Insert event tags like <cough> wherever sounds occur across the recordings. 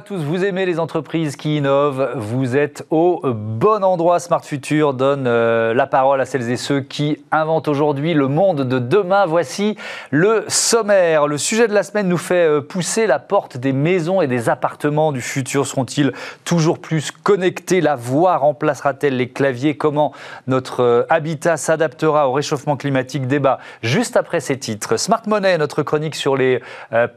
Tous, vous aimez les entreprises qui innovent, vous êtes au bon endroit. Smart Future donne euh, la parole à celles et ceux qui inventent aujourd'hui le monde de demain. Voici le sommaire. Le sujet de la semaine nous fait euh, pousser la porte des maisons et des appartements du futur. Seront-ils toujours plus connectés? La voix remplacera-t-elle les claviers? Comment notre euh, habitat s'adaptera au réchauffement climatique? Débat juste après ces titres. Smart Money, notre chronique sur les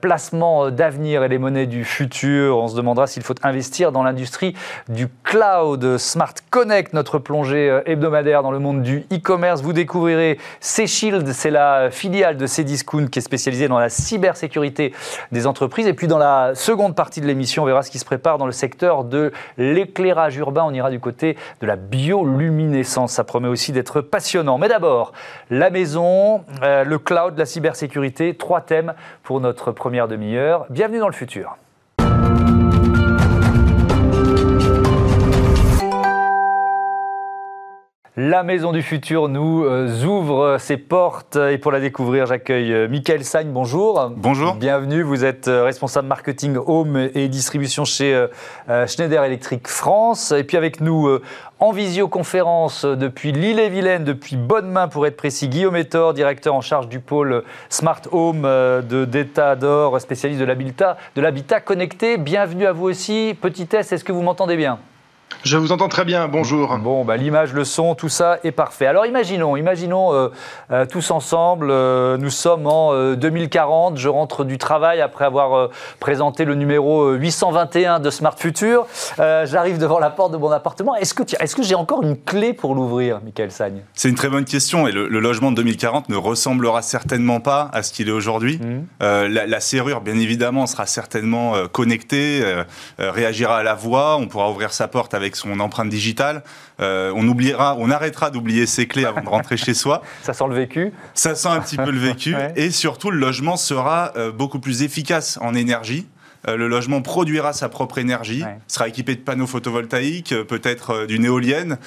placements d'avenir et les monnaies du futur. Se demandera s'il faut investir dans l'industrie du cloud. Smart Connect, notre plongée euh, hebdomadaire dans le monde du e-commerce. Vous découvrirez C-Shield, c'est la filiale de Cdiscount qui est spécialisée dans la cybersécurité des entreprises. Et puis dans la seconde partie de l'émission, on verra ce qui se prépare dans le secteur de l'éclairage urbain. On ira du côté de la bioluminescence. Ça promet aussi d'être passionnant. Mais d'abord, la maison, euh, le cloud, la cybersécurité, trois thèmes pour notre première demi-heure. Bienvenue dans le futur. La Maison du Futur nous euh, ouvre ses portes et pour la découvrir, j'accueille euh, Michael Sagne. Bonjour. Bonjour. Bienvenue. Vous êtes euh, responsable marketing home et distribution chez Schneider Electric France. Et puis avec nous en visioconférence depuis l'île-et-Vilaine, depuis bonne main pour être précis, Guillaume Etor, directeur en charge du pôle Smart Home de d'État d'Or, spécialiste de l'habitat, de l'habitat connecté. Bienvenue à vous aussi. Petit test, est-ce que vous m'entendez bien? Je vous entends très bien, bonjour. Bon, bah, l'image, le son, tout ça est parfait. Alors imaginons, imaginons euh, euh, tous ensemble, euh, nous sommes en 2040, je rentre du travail après avoir présenté le numéro 821 de Smart Future, j'arrive devant la porte de mon appartement. Est-ce que, est que j'ai encore une clé pour l'ouvrir, Michael Sagne? C'est une très bonne question et le, logement de 2040 ne ressemblera certainement pas à ce qu'il est aujourd'hui. Mmh. La, la, serrure, bien évidemment, sera certainement connectée, réagira à la voix, on pourra ouvrir sa porte avec son empreinte digitale. Euh, on oubliera, on arrêtera d'oublier ses clés avant de rentrer chez soi. <laughs> Ça sent le vécu. Ça sent un petit peu le vécu. <laughs> Et surtout, le logement sera euh, beaucoup plus efficace en énergie. Euh, le logement produira sa propre énergie, sera équipé de panneaux photovoltaïques, euh, peut-être euh, d'une éolienne,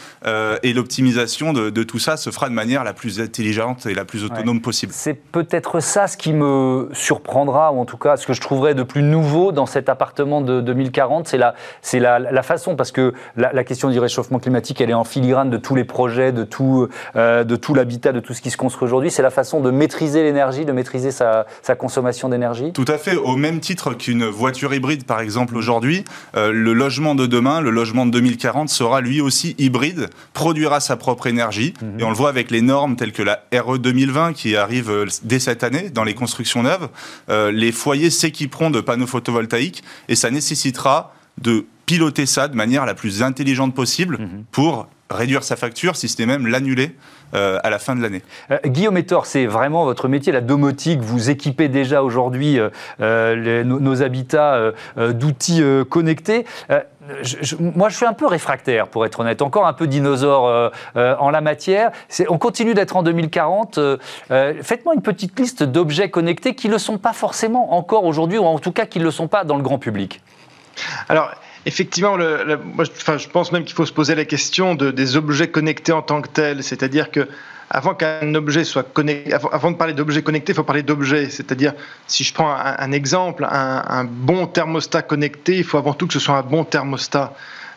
et l'optimisation de, tout ça se fera de manière la plus intelligente et la plus autonome possible. C'est peut-être ça ce qui me surprendra, ou en tout cas ce que je trouverais de plus nouveau dans cet appartement de 2040, c'est la, c'est la, façon, parce que la, question du réchauffement climatique, elle est en filigrane de tous les projets, de tout, de tout l'habitat, de tout ce qui se construit aujourd'hui, c'est la façon de maîtriser l'énergie, de maîtriser sa, sa consommation d'énergie. Tout à fait, au même titre qu'une voiture hybride, par exemple, aujourd'hui, euh, le logement de demain, le logement de 2040, sera lui aussi hybride, produira sa propre énergie. Mhm. Et on le voit avec les normes telles que la RE 2020 qui arrive euh, dès cette année dans les constructions neuves. Euh, les foyers s'équiperont de panneaux photovoltaïques et ça nécessitera de piloter ça de manière la plus intelligente possible mhm. pour réduire sa facture, si ce n'est même l'annuler à la fin de l'année. Euh, Guillaume Etor, c'est vraiment votre métier, la domotique. Vous équipez déjà aujourd'hui euh, nos, habitats d'outils connectés. moi, je suis un peu réfractaire, pour être honnête, encore un peu dinosaure en la matière. On continue d'être en 2040. Faites-moi une petite liste d'objets connectés qui ne le sont pas forcément encore aujourd'hui, ou en tout cas qui ne le sont pas dans le grand public. Alors, Effectivement, le, je pense même qu'il faut se poser la question de, des objets connectés en tant que tels. C'est-à-dire que avant qu'un objet soit connecté, avant de parler d'objets connectés, il faut parler d'objets. C'est-à-dire, si je prends un, exemple, un, bon thermostat connecté, il faut avant tout que ce soit un bon thermostat.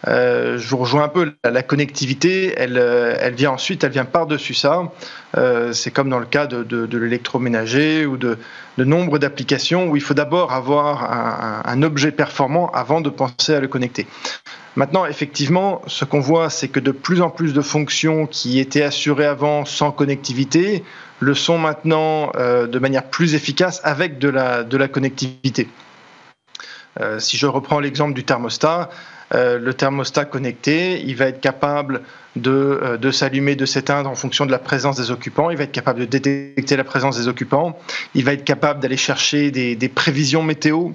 Euh, je vous rejoins un peu, la, connectivité, elle, euh, elle vient ensuite, elle vient par-dessus ça. Euh, c'est comme dans le cas de, l'électroménager ou de, de nombre d'applications où il faut d'abord avoir un, objet performant avant de penser à le connecter. Maintenant, effectivement, ce qu'on voit, c'est que de plus en plus de fonctions qui étaient assurées avant sans connectivité le sont maintenant de manière plus efficace avec de la, de la connectivité. Si je reprends l'exemple du thermostat, euh, le thermostat connecté, il va être capable de, euh, de s'allumer, de s'éteindre en fonction de la présence des occupants. Il va être capable de détecter la présence des occupants. Il va être capable d'aller chercher des, des, prévisions météo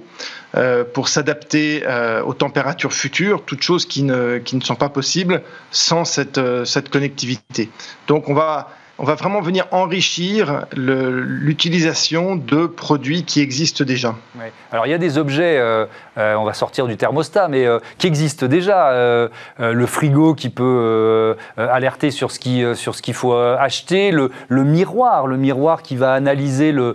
euh, pour s'adapter aux températures futures, toutes choses qui ne, qui ne sont pas possibles sans cette, cette connectivité. Donc on va on va vraiment venir enrichir l'utilisation de produits qui existent déjà. Alors il y a des objets, euh, euh, on va sortir du thermostat, mais euh, qui existent déjà. le frigo qui peut alerter sur ce qui qu'il faut acheter, le, miroir, le miroir qui va analyser le,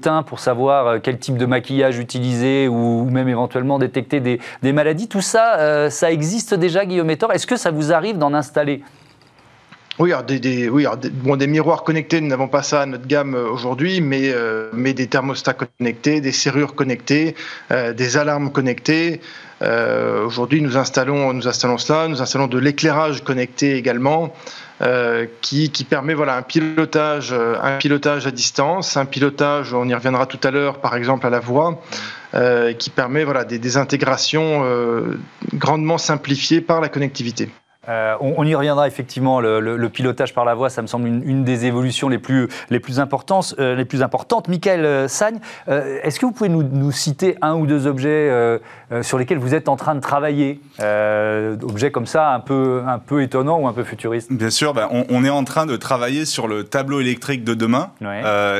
teint pour savoir quel type de maquillage utiliser ou, même éventuellement détecter des, maladies. Tout ça, ça existe déjà, Guillaume Etor. Est-ce que ça vous arrive d'en installer? Oui, alors des, bon, des miroirs connectés, nous n'avons pas ça à notre gamme euh, aujourd'hui, mais, euh, mais des thermostats connectés, des serrures connectées, euh, des alarmes connectées. aujourd'hui, nous installons, nous installons cela, nous installons de l'éclairage connecté également. qui, permet voilà, un, pilotage, un pilotage à distance, un pilotage, on y reviendra tout à l'heure, par exemple à la voix, qui permet voilà, des intégrations grandement simplifiées par la connectivité. Euh, on, y reviendra effectivement, le, pilotage par la voix, ça me semble une, des évolutions les plus, les plus, importantes. Euh, les plus importantes. Michael euh, Sagne, est-ce que vous pouvez nous, citer un ou deux objets sur lesquels vous êtes en train de travailler Objets comme ça, un peu, un peu étonnants ou un peu futuristes? Bien sûr, ben, on, est en train de travailler sur le tableau électrique de demain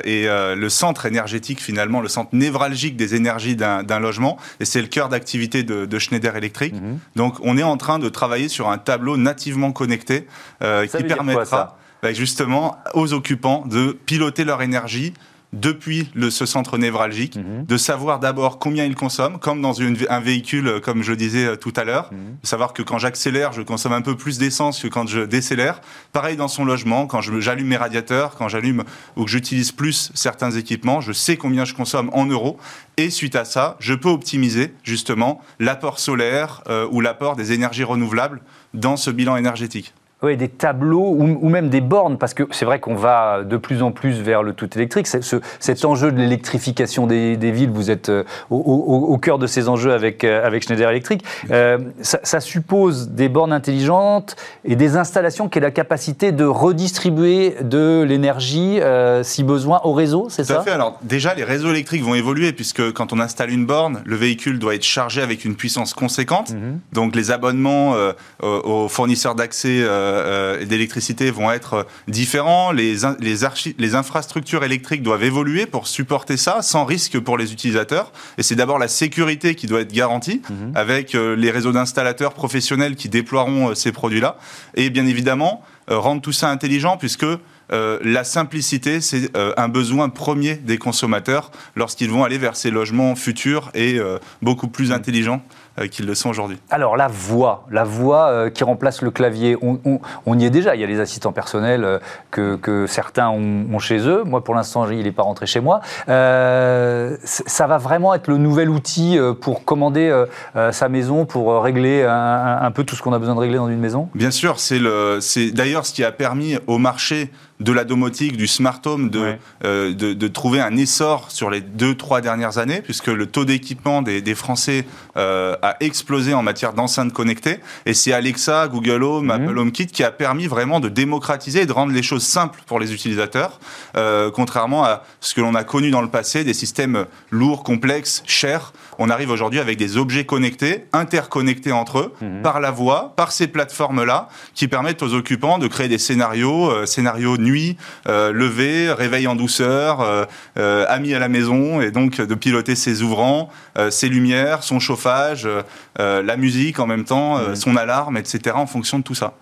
et le centre énergétique finalement, le centre névralgique des énergies d'un logement. Et c'est le cœur d'activité de, Schneider Electric. Mhm. Donc on est en train de travailler sur un tableau nativement connecté euh, qui permettra bah, justement aux occupants de piloter leur énergie depuis le, ce centre névralgique, mhm. de savoir d'abord combien ils consomment, comme dans une, un véhicule, euh, comme je disais euh, tout à l'heure, mhm. savoir que quand j'accélère, je consomme un peu plus d'essence que quand je décélère. Pareil dans son logement, quand j'allume mes radiateurs, quand j'allume ou que j'utilise plus certains équipements, je sais combien je consomme en euros. Et suite à ça, je peux optimiser justement l'apport solaire ou l'apport des énergies renouvelables dans ce bilan énergétique. Oui, des tableaux ou, même des bornes, parce que c'est vrai qu'on va de plus en plus vers le tout électrique. Ce, cet enjeu de l'électrification des, villes, vous êtes euh, au, cœur de ces enjeux avec, euh, avec Schneider Electric. Euh, ça, suppose des bornes intelligentes et des installations qui aient la capacité de redistribuer de l'énergie, si besoin, au réseau, c'est ça Tout à fait. Alors déjà, les réseaux électriques vont évoluer, puisque quand on installe une borne, le véhicule doit être chargé avec une puissance conséquente. Mhm. Donc les abonnements aux fournisseurs d'accès euh, d'électricité vont être différents. Les, les, les infrastructures électriques doivent évoluer pour supporter ça sans risque pour les utilisateurs. Et c'est d'abord la sécurité qui doit être garantie mhm. avec euh, les réseaux d'installateurs professionnels qui déploieront euh, ces produits-là. Et bien évidemment, rendre tout ça intelligent puisque la simplicité, c'est un besoin premier des consommateurs lorsqu'ils vont aller vers ces logements futurs et beaucoup plus mhm. intelligents euh, qu'ils le sont aujourd'hui. Alors la voix, la voix euh, qui remplace le clavier, on, y est déjà. Il y a les assistants personnels euh, que, certains ont, chez eux. Moi, pour l'instant, il n'est pas rentré chez moi. ça va vraiment être le nouvel outil pour commander sa maison, pour régler un, peu tout ce qu'on a besoin de régler dans une maison? Bien sûr, c'est d'ailleurs ce qui a permis au marché de la domotique, du smart home, de, de, trouver un essor sur les deux, trois dernières années, puisque le taux d'équipement des, Français a explosé en matière d'enceintes connectées. Et c'est Alexa, Google Home, mhm. Apple HomeKit qui a permis vraiment de démocratiser et de rendre les choses simples pour les utilisateurs, euh, contrairement à ce que l'on a connu dans le passé, des systèmes lourds, complexes, chers. On arrive aujourd'hui avec des objets connectés, interconnectés entre eux, mhm. par la voix, par ces plateformes-là, qui permettent aux occupants de créer des scénarios, euh, scénarios nuit, euh, lever, réveil en douceur, euh, amis à la maison, et donc de piloter ses ouvrants, ses lumières, son chauffage, euh, euh, la musique en même temps, euh, son alarme, etc. en fonction de tout ça.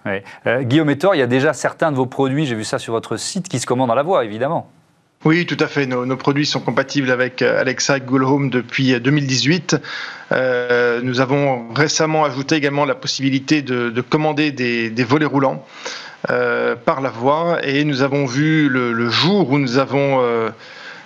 Guillaume Etor, il y a déjà certains de vos produits, j'ai vu ça sur votre site, qui se commandent à la voix, évidemment. Oui, tout à fait. Nos, produits sont compatibles avec Alexa et Google Home depuis 2018. nous avons récemment ajouté également la possibilité de, commander des, volets roulants par la voix et nous avons vu le, jour où nous avons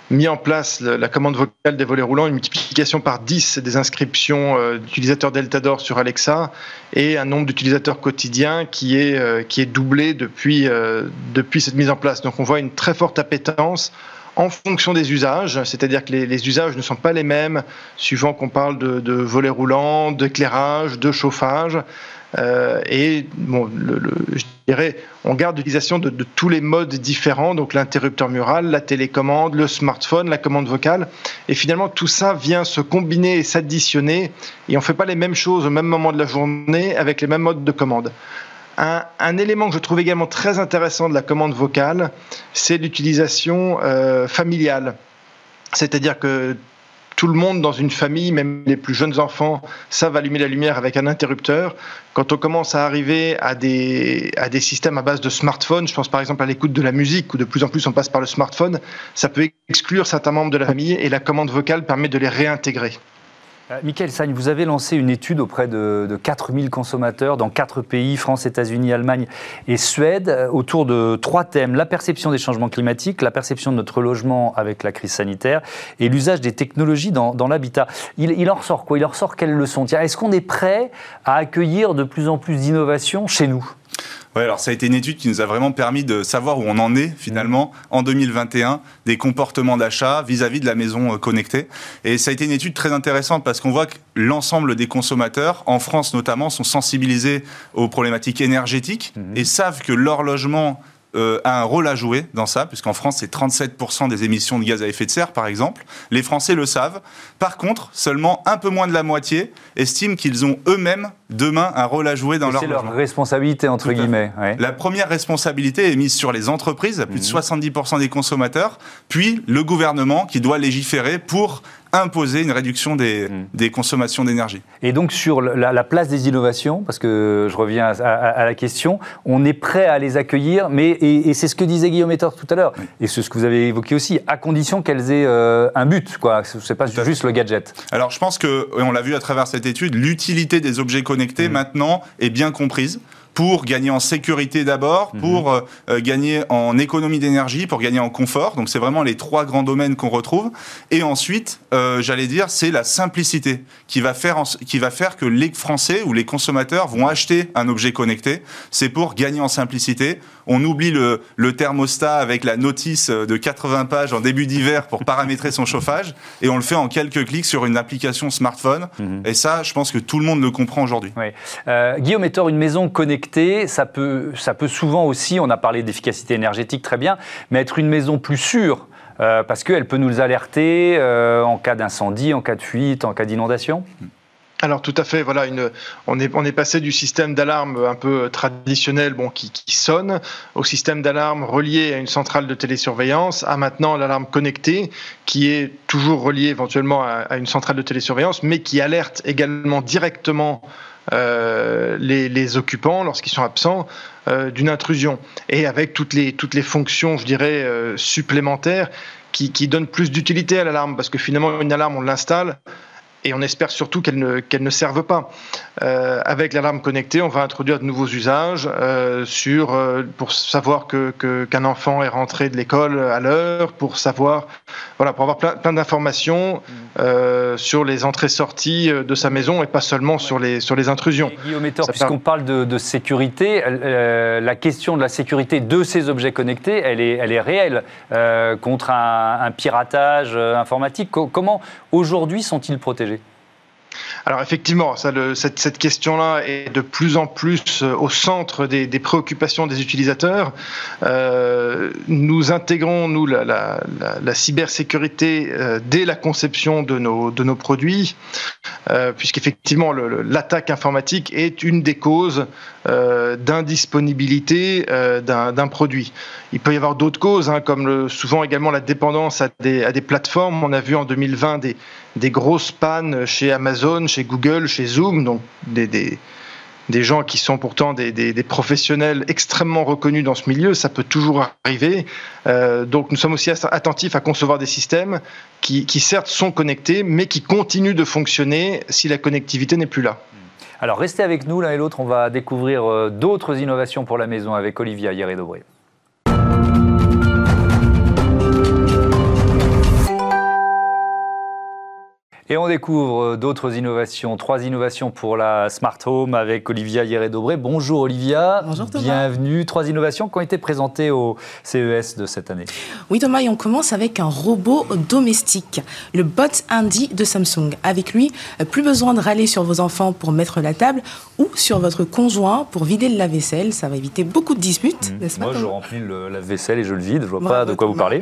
mis en place la commande vocale des volets roulants, une multiplication par 10 des inscriptions euh, d'utilisateurs Deltador sur Alexa et un nombre d'utilisateurs quotidiens qui est, euh, qui est doublé depuis, euh, depuis cette mise en place. Donc on voit une très forte appétence en fonction des usages, c'est-à-dire que les, usages ne sont pas les mêmes suivant qu'on parle de, de volets roulants, d'éclairage, de chauffage. Euh, et bon, je dirais, on garde l'utilisation de, tous les modes différents, donc l'interrupteur mural, la télécommande, le smartphone, la commande vocale. Et finalement, tout ça vient se combiner et s'additionner. Et on ne fait pas les mêmes choses au même moment de la journée avec les mêmes modes de commande. Un, élément que je trouve également très intéressant de la commande vocale, c'est l'utilisation euh, familiale. C'est-à-dire que tout le monde dans une famille, même les plus jeunes enfants, savent allumer la lumière avec un interrupteur. Quand on commence à arriver à des, à des systèmes à base de smartphone, je pense par exemple à l'écoute de la musique, où de plus en plus on passe par le smartphone, ça peut exclure certains membres de la famille et la commande vocale permet de les réintégrer. Euh, Michael Sagne, vous avez lancé une étude auprès de, de 4000 consommateurs dans quatre pays, France, États-Unis, Allemagne et Suède, euh, autour de trois thèmes. La perception des changements climatiques, la perception de notre logement avec la crise sanitaire et l'usage des technologies dans, l'habitat. Il, il, en ressort quoi? Il en ressort quelles leçons Est-ce qu'on est prêt à accueillir de plus en plus d'innovations chez nous? Ouais, alors ça a été une étude qui nous a vraiment permis de savoir où on en est finalement en 2021 des comportements d'achat vis-à-vis de la maison euh, connectée. Et ça a été une étude très intéressante parce qu'on voit que l'ensemble des consommateurs, en France notamment, sont sensibilisés aux problématiques énergétiques mmh. et savent que leur logement euh, a un rôle à jouer dans ça, puisqu'en France, c'est 37% des émissions de gaz à effet de serre, par exemple. Les Français le savent. Par contre, seulement un peu moins de la moitié estiment qu'ils ont eux-mêmes demain un rôle à jouer dans leur C'est leur responsabilité, entre guillemets. Ouais. La première responsabilité est mise sur les entreprises, à plus de 70% mmh. des consommateurs, puis le gouvernement qui doit légiférer pour imposer une réduction des, mmh. des consommations d'énergie. Et donc sur la, la, place des innovations, parce que je reviens à, à, à, la question, on est prêt à les accueillir, mais et, et c'est ce que disait Guillaume Ettor tout à l'heure, oui. et c'est ce que vous avez évoqué aussi, à condition qu'elles aient euh, un but, quoi. C'est pas tout juste le gadget. Alors je pense que, on l'a vu à travers cette étude, l'utilité des objets connectés mmh. maintenant est bien comprise pour gagner en sécurité d'abord, mmh. pour euh, gagner en économie d'énergie, pour gagner en confort. Donc c'est vraiment les trois grands domaines qu'on retrouve. Et ensuite, euh, j'allais dire, c'est la simplicité qui va, faire en, qui va faire que les Français ou les consommateurs vont acheter un objet connecté. C'est pour gagner en simplicité. On oublie le, le, thermostat avec la notice de 80 pages en début d'hiver pour paramétrer son chauffage et on le fait en quelques clics sur une application smartphone. Mmh. Et ça, je pense que tout le monde le comprend aujourd'hui. Oui. Euh, Guillaume Ettor, une maison connectée, ça peut, ça peut souvent aussi, on a parlé d'efficacité énergétique très bien, mais être une maison plus sûre. Euh, parce qu'elle peut nous alerter euh, en cas d'incendie, en cas de fuite, en cas d'inondation alors tout à fait, voilà, on, est, passé du système d'alarme un peu traditionnel bon, qui, sonne au système d'alarme relié à une centrale de télésurveillance, à maintenant l'alarme connectée qui est toujours reliée éventuellement à, une centrale de télésurveillance, mais qui alerte également directement euh, les, occupants lorsqu'ils sont absents euh, d'une intrusion. Et avec toutes les, toutes les fonctions, je dirais, euh, supplémentaires qui donnent plus d'utilité à l'alarme parce que finalement une alarme on l'installe et on espère surtout qu'elle ne, qu'elle ne serve pas. Euh, avec l'alarme connectée, on va introduire de nouveaux usages euh, sur, euh, pour savoir que, que, qu'un enfant est rentré de l'école à l'heure, pour savoir, voilà, pour avoir plein, plein d'informations euh, sur les entrées-sorties de sa maison et pas seulement sur les, sur les intrusions. Et Guillaume puisqu'on parle de, de sécurité, la question de la sécurité de ces objets connectés, elle est, elle est réelle contre un, un piratage informatique. Comment aujourd'hui sont-ils protégés? Alors effectivement, cette, question-là est de plus en plus euh, au centre des, préoccupations des utilisateurs. Euh, nous intégrons, nous, la, cybersécurité euh, dès la conception de nos, de nos produits, euh, puisqu'effectivement, l'attaque informatique est une des causes euh, d'indisponibilité euh, d'un produit. Il peut y avoir d'autres causes, hein, comme souvent également la dépendance à des, plateformes. On a vu en 2020 des, grosses pannes chez Amazon, chez Google, chez Zoom, donc des, gens qui sont pourtant des, professionnels extrêmement reconnus dans ce milieu, ça peut toujours arriver. Euh, donc nous sommes aussi attentifs à concevoir des systèmes qui certes sont connectés, mais qui continuent de fonctionner si la connectivité n'est plus là. Alors restez avec nous l'un et l'autre, on va découvrir euh, d'autres innovations pour la maison avec Olivia Hieré-Dobré. Et on découvre euh, d'autres innovations, trois innovations pour la Smart Home avec Olivia Hieré-Dobré. Bonjour Olivia. Bonjour Thomas. Bienvenue. Trois innovations qui ont été présentées au CES de cette année. Oui Thomas, et on commence avec un robot domestique, le Bot Andy de Samsung. Avec lui, euh, plus besoin de râler sur vos enfants pour mettre la table ou sur votre conjoint pour vider le lave-vaisselle. Ça va éviter beaucoup de disputes, mmh. n'est-ce pas Moi, je remplis le lave-vaisselle et je le vide. Je vois Bravo, pas de quoi Thomas. vous parlez.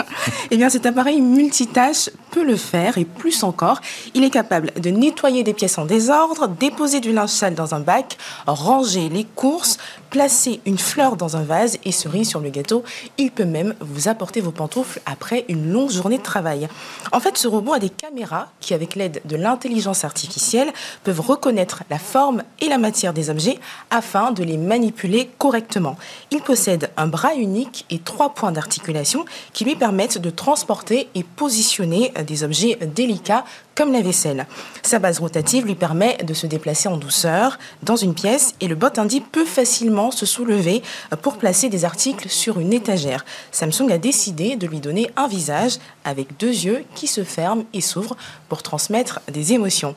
<laughs> eh bien, cet appareil multitâche peut le faire et plus encore, il est capable de nettoyer des pièces en désordre, déposer du linge sale dans un bac, ranger les courses, placer une fleur dans un vase et cerise sur le gâteau, il peut même vous apporter vos pantoufles après une longue journée de travail. En fait, ce robot a des caméras qui, avec l'aide de l'intelligence artificielle, peuvent reconnaître la forme et la matière des objets afin de les manipuler correctement. Il possède un bras unique et trois points d'articulation qui lui permettent de transporter et positionner des objets délicats comme la vaisselle. Sa base rotative lui permet de se déplacer en douceur dans une pièce et le bot Indie peut facilement se soulever pour placer des articles sur une étagère. Samsung a décidé de lui donner un visage avec deux yeux qui se ferment et s'ouvrent pour transmettre des émotions.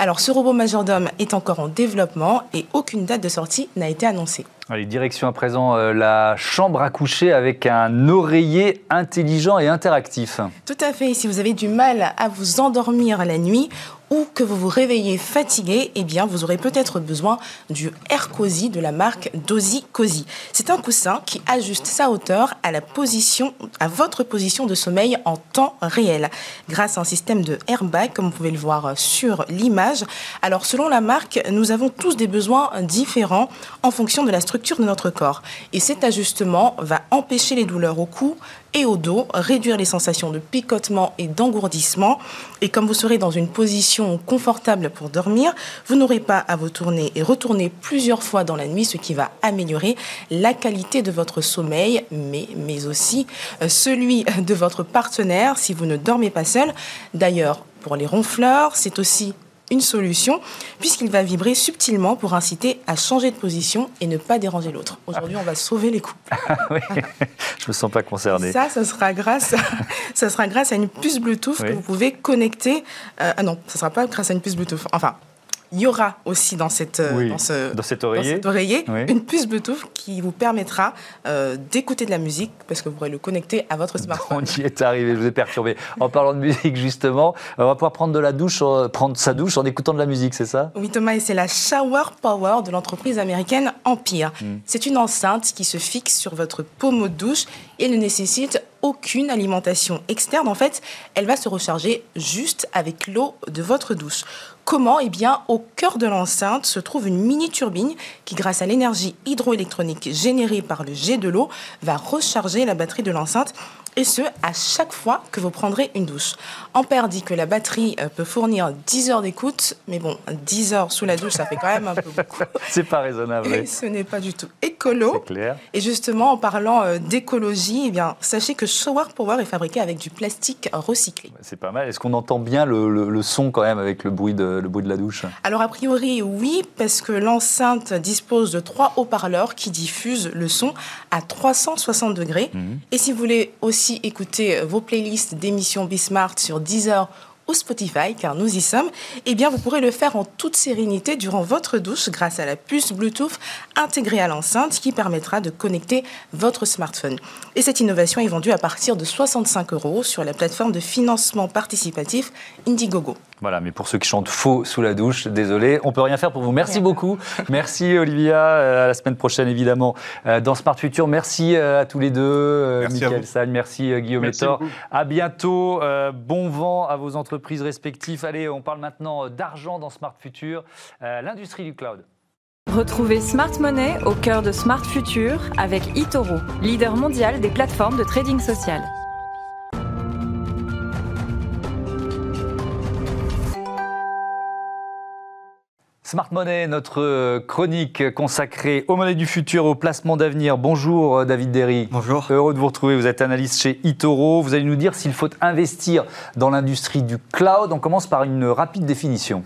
Alors ce robot majordome est encore en développement et aucune date de sortie n'a été annoncée. Allez, direction à présent euh, la chambre à coucher avec un oreiller intelligent et interactif. Tout à fait. Si vous avez du mal à vous endormir la nuit ou que vous vous réveillez fatigué, eh bien, vous aurez peut-être besoin du Air Cozy de la marque Dozy Cozy. C'est un coussin qui ajuste sa hauteur à la position, à votre position de sommeil en temps réel, grâce à un système de airbag, comme vous pouvez le voir sur l'image. Alors, selon la marque, nous avons tous des besoins différents en fonction de la structure de notre corps. Et cet ajustement va empêcher les douleurs au cou, et au dos, réduire les sensations de picotement et d'engourdissement. Et comme vous serez dans une position confortable pour dormir, vous n'aurez pas à vous tourner et retourner plusieurs fois dans la nuit, ce qui va améliorer la qualité de votre sommeil, mais, mais aussi euh, celui de votre partenaire si vous ne dormez pas seul. D'ailleurs, pour les ronfleurs, c'est aussi une solution, puisqu'il va vibrer subtilement pour inciter à changer de position et ne pas déranger l'autre. Aujourd'hui, on va sauver les couples. <laughs> oui, je me sens pas concerné. Ça, ça sera grâce, <laughs> ça sera grâce à une puce Bluetooth que vous pouvez connecter. Euh, ah non, ça sera pas grâce à une puce Bluetooth. Enfin, il y aura aussi dans, cette, euh, dans, ce, dans cet oreiller, une puce Bluetooth qui vous permettra euh, d'écouter de la musique parce que vous pourrez le connecter à votre smartphone. On y est arrivé, je vous ai perturbé. En parlant de musique, justement, on va pouvoir prendre de la douche, prendre sa douche en écoutant de la musique, c'est ça? Oui, Thomas, et c'est la Shower Power de l'entreprise américaine Empire. Hmm. C'est une enceinte qui se fixe sur votre pommeau de douche et ne nécessite aucune alimentation externe. En fait, elle va se recharger juste avec l'eau de votre douche. Comment Eh bien, au cœur de l'enceinte se trouve une mini turbine qui, grâce à l'énergie hydroélectronique générée par le jet de l'eau, va recharger la batterie de l'enceinte et ce, à chaque fois que vous prendrez une douche. Ampère dit que la batterie euh, peut fournir 10 heures d'écoute, mais bon, 10 heures sous la douche, ça fait quand même un peu beaucoup. <laughs> C'est pas raisonnable. Et ce n'est pas du tout écolo. C'est clair. Et justement, en parlant euh, d'écologie, eh bien, sachez que Shower Power est fabriqué avec du plastique recyclé. C'est pas mal. Est-ce qu'on entend bien le, son quand même avec le bruit de, le bruit de la douche? Alors, a priori, oui, parce que l'enceinte dispose de trois haut-parleurs qui diffusent le son à 360 degrés. Mhm. Et si vous voulez aussi écouter vos playlists d'émissions Bismart sur Deezer ou Spotify, car nous y sommes, eh bien vous pourrez le faire en toute sérénité durant votre douche grâce à la puce Bluetooth intégrée à l'enceinte qui permettra de connecter votre smartphone. Et cette innovation est vendue à partir de 65 euros sur la plateforme de financement participatif Indiegogo. Voilà, mais pour ceux qui chantent faux sous la douche, désolé, on peut rien faire pour vous. Merci beaucoup. Merci Olivia. Euh, à la semaine prochaine, évidemment, euh, dans Smart Future. Merci euh, à tous les deux. Merci Michael Salle, merci Guillaume merci À bientôt. Bon vent à vos entreprises respectives. Allez, on parle maintenant d'argent dans Smart Future, l'industrie du cloud. Retrouvez Smart Money au cœur de Smart Future avec eToro, leader mondial des plateformes de trading social. Smart Money, notre euh, chronique consacrée aux monnaies du futur, au placement d'avenir. Bonjour euh, David Derry. Bonjour. Heureux de vous retrouver. Vous êtes analyste chez eToro. Vous allez nous dire s'il faut investir dans l'industrie du cloud. On commence par une rapide définition.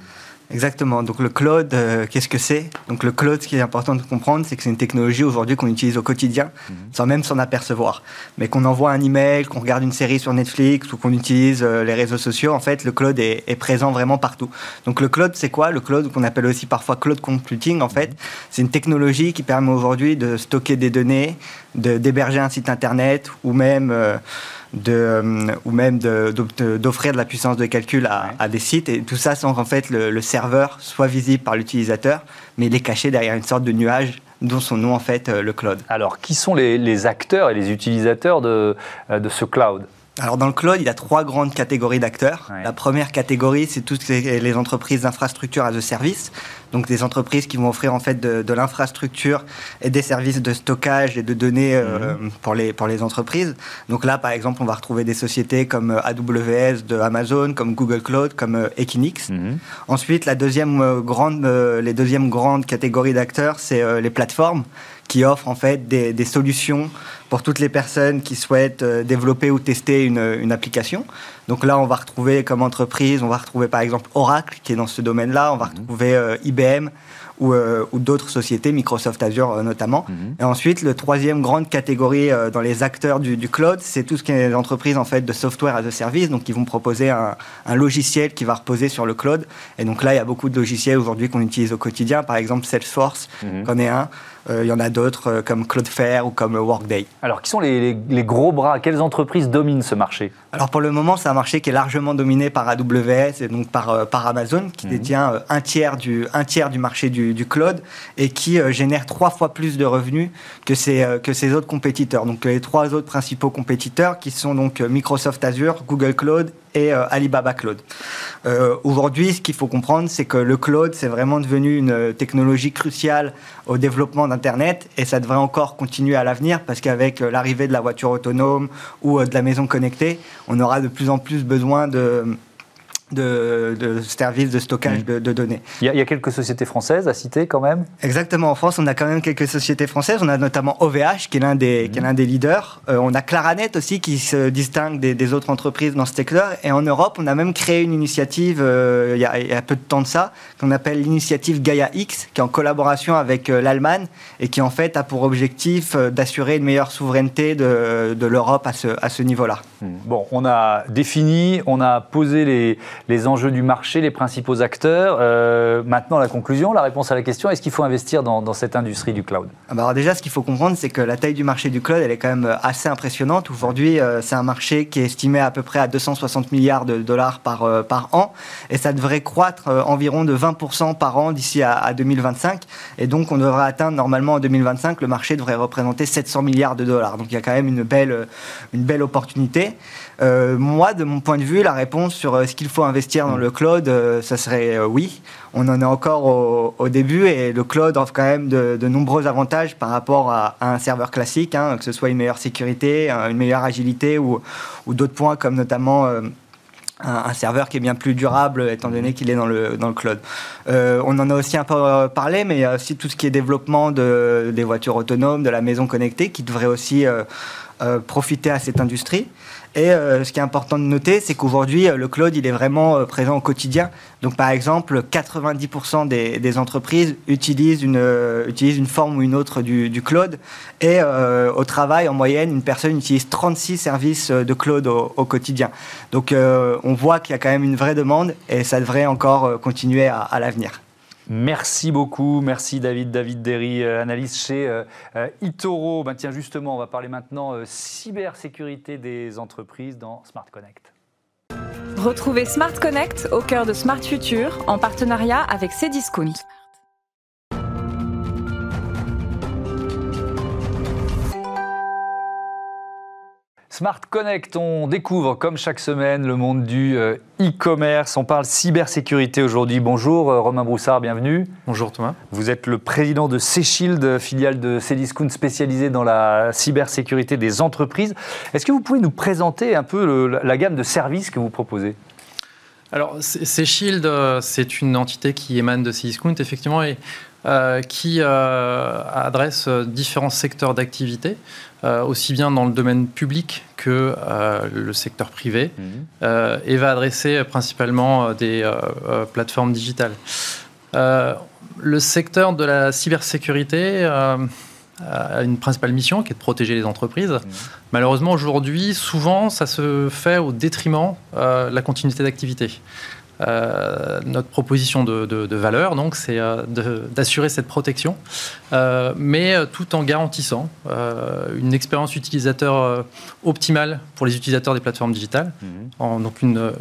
Exactement. Donc le cloud, euh, qu'est-ce que c'est? Donc le cloud, ce qui est important de comprendre, c'est que c'est une technologie aujourd'hui qu'on utilise au quotidien, mhm. sans même s'en apercevoir. Mais qu'on envoie un email, qu'on regarde une série sur Netflix ou qu'on utilise euh, les réseaux sociaux, en fait, le cloud est, présent vraiment partout. Donc le cloud, c'est quoi? Le cloud, qu'on appelle aussi parfois cloud computing, en fait, mhm. c'est une technologie qui permet aujourd'hui de stocker des données, d'héberger un site internet ou même euh, de, euh, ou même d'offrir de, la puissance de calcul à, des sites. Et tout ça sans qu'en fait le, serveur soit visible par l'utilisateur, mais il est caché derrière une sorte de nuage dont son nom en fait euh, le cloud. Alors, qui sont les, acteurs et les utilisateurs de, de ce cloud? Alors dans le cloud, il y a trois grandes catégories d'acteurs. Ouais. La première catégorie, c'est toutes les, les entreprises d'infrastructure as a service, donc des entreprises qui vont offrir en fait de, de l'infrastructure et des services de stockage et de données euh, pour, les, pour les entreprises. Donc là, par exemple, on va retrouver des sociétés comme euh, AWS de Amazon, comme Google Cloud, comme euh, Equinix. Mhm. Ensuite, la deuxième grande, les deuxièmes grandes catégories d'acteurs, c'est les plateformes qui offrent en fait des, des solutions pour toutes les personnes qui souhaitent euh, développer ou tester une, une application. Donc là, on va retrouver comme entreprise, on va retrouver par exemple Oracle qui est dans ce domaine-là, on va retrouver euh, IBM ou, euh, ou d'autres sociétés, Microsoft Azure euh, notamment. Mhm. Et ensuite, le troisième grande catégorie euh, dans les acteurs du, du cloud, c'est tout ce qui est les entreprises en fait de software as a service, donc qui vont proposer un, un logiciel qui va reposer sur le cloud. Et donc là, il y a beaucoup de logiciels aujourd'hui qu'on utilise au quotidien, par exemple Salesforce, Mhm. qu'en est un. Euh, il y en a d'autres euh, comme Cloudflare ou comme Workday. Alors, qui sont les, les- les gros bras? Quelles entreprises dominent ce marché? Alors pour le moment, c'est un marché qui est largement dominé par AWS et donc par, euh, par Amazon, qui Mhm. détient un, tiers du, un tiers du marché du, du cloud et qui génère trois fois plus de revenus que ses, que ses autres compétiteurs. Donc les trois autres principaux compétiteurs qui sont donc Microsoft Azure, Google Cloud et euh, Alibaba Cloud. Euh, Aujourd'hui, ce qu'il faut comprendre, c'est que le cloud, c'est vraiment devenu une euh, technologie cruciale au développement d'Internet et ça devrait encore continuer à l'avenir parce qu'avec l'arrivée de la voiture autonome ou de la maison connectée, on aura de plus en plus besoin de, de, de services de stockage Mm. de, de données. il y, a, il y a quelques sociétés françaises à citer quand même. Exactement. En France, on a quand même quelques sociétés françaises. On a notamment OVH, qui est l'un des, l'un des leaders. Euh, on a Claranet aussi, qui se distingue des, des autres entreprises dans ce secteur. Et en Europe, on a même créé une initiative, euh, il, y a, il y a peu de temps de ça, qu'on appelle l'initiative Gaia X, qui est en collaboration avec euh, l'Allemagne et qui en fait a pour objectif d'assurer une meilleure souveraineté de, de l'Europe à ce, à ce niveau-là. Bon, on a défini, on a posé les, les enjeux du marché, les principaux acteurs. Euh, maintenant, la conclusion, la réponse à la question est-ce qu'il faut investir dans, dans cette industrie du cloud? Ah bah alors déjà, ce qu'il faut comprendre, c'est que la taille du marché du cloud, elle est quand même euh, assez impressionnante. Aujourd'hui, euh, c'est un marché qui est estimé à peu près à 260 milliards de dollars par, par an, et ça devrait croître environ de 20% par an d'ici à, à 2025. Et donc, on devrait atteindre normalement en 2025, le marché devrait représenter 700 milliards de dollars. Donc, il y a quand même une belle, une belle opportunité. Euh, moi, de mon point de vue, la réponse sur euh, ce qu'il faut investir dans le cloud, euh, ça serait oui. On en est encore au, au début et le cloud offre quand même de, de nombreux avantages par rapport à, à un serveur classique, hein, que ce soit une meilleure sécurité, une meilleure agilité ou, ou d'autres points comme notamment un, serveur qui est bien plus durable étant donné qu'il est dans le, dans le cloud. Euh, on en a aussi un peu parlé, mais il y a aussi tout ce qui est développement de, des voitures autonomes, de la maison connectée qui devrait aussi euh, euh, profiter à cette industrie. Et euh, ce qui est important de noter, c'est qu'aujourd'hui, euh, le cloud, il est vraiment euh, présent au quotidien. Donc, par exemple, 90% des, des entreprises utilisent une, forme ou une autre du, cloud. Et au travail, en moyenne, une personne utilise 36 services de cloud au, quotidien. Donc, on voit qu'il y a quand même une vraie demande et ça devrait encore continuer à l'avenir. Merci beaucoup, merci David, David Derry, euh, analyste chez euh, euh, Itoro. Ben tiens, justement, on va parler maintenant euh, cybersécurité des entreprises dans Smart Connect. Retrouvez Smart Connect au cœur de Smart Future en partenariat avec Cdiscount. Smart Connect, on découvre comme chaque semaine le monde du euh, e-commerce. On parle cybersécurité aujourd'hui. Bonjour euh, Romain Broussard, bienvenue. Bonjour Thomas. Vous êtes le président de C-Shield, filiale de Cdiscount spécialisée dans la cybersécurité des entreprises. Est-ce que vous pouvez nous présenter un peu le- la gamme de services que vous proposez? Alors, C-Shield, euh, c'est une entité qui émane de Cdiscount, effectivement, et euh, qui euh, adresse euh, différents secteurs d'activité, euh, aussi bien dans le domaine public que euh, le secteur privé, euh, et va adresser principalement euh, des euh, euh, plateformes digitales. Euh, le secteur de la cybersécurité euh, a une principale mission qui est de protéger les entreprises. Malheureusement, aujourd'hui, souvent, ça se fait au détriment euh, de la continuité d'activité. Euh, notre proposition de, valeur, donc, c'est euh, d'assurer cette protection, euh, mais tout en garantissant une expérience utilisateur optimale pour les utilisateurs des plateformes digitales, mhm. en, donc une,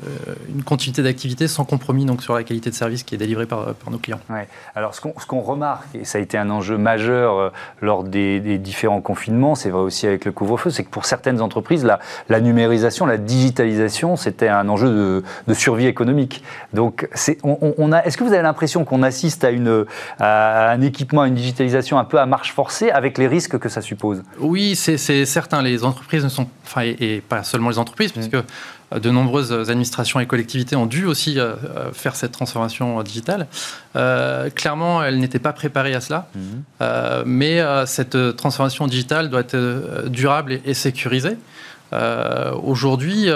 une continuité d'activité sans compromis donc, sur la qualité de service qui est délivrée par, par nos clients. Ouais. Alors, ce qu'on remarque, et ça a été un enjeu majeur lors des, différents confinements, c'est vrai aussi avec le couvre-feu, c'est que pour certaines entreprises, la, la numérisation, la digitalisation, c'était un enjeu de, de survie économique. Donc, est, on, a, est-ce que vous avez l'impression qu'on assiste à, une, un équipement, à une digitalisation un peu à marche forcée avec les risques que ça suppose? Oui, c'est, certain. Les entreprises ne sont, enfin, et, pas seulement les entreprises, mmh. puisque euh, de nombreuses administrations et collectivités ont dû aussi euh, euh, faire cette transformation digitale. clairement, elles n'étaient pas préparées à cela, mmh. mais cette transformation digitale doit être durable et, sécurisée. Aujourd'hui,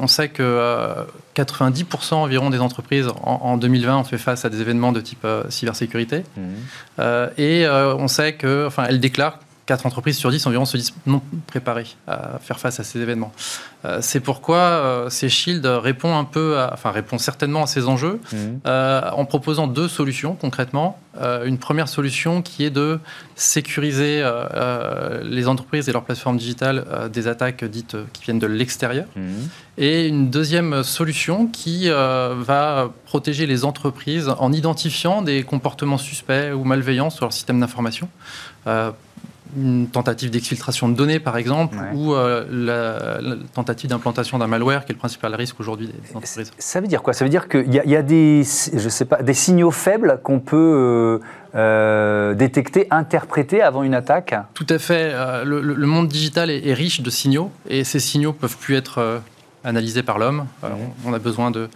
on sait que 90% environ des entreprises en, 2020 ont fait face à des événements de type cybersécurité. Mmh. et on sait que, enfin, elles déclarent 4 entreprises sur 10 environ se disent non préparées à faire face à ces événements. Euh, c'est pourquoi euh, ces Shield répond un peu, enfin répond certainement à ces enjeux mhm. euh, en proposant deux solutions concrètement. une première solution qui est de sécuriser les entreprises et leurs plateformes digitales des attaques dites qui viennent de l'extérieur. Mhm. Et une deuxième solution qui va protéger les entreprises en identifiant des comportements suspects ou malveillants sur leur système d'information une tentative d'exfiltration de données, par exemple, ou euh, la, tentative d'implantation d'un malware, qui est le principal risque aujourd'hui des entreprises. Ça veut dire quoi? Ça veut dire qu'il y, a des, je sais pas, des signaux faibles qu'on peut euh, euh, détecter, interpréter avant une attaque? Tout à fait. Le, monde digital est, est, riche de signaux, et ces signaux peuvent plus être analysés par l'homme. on a besoin de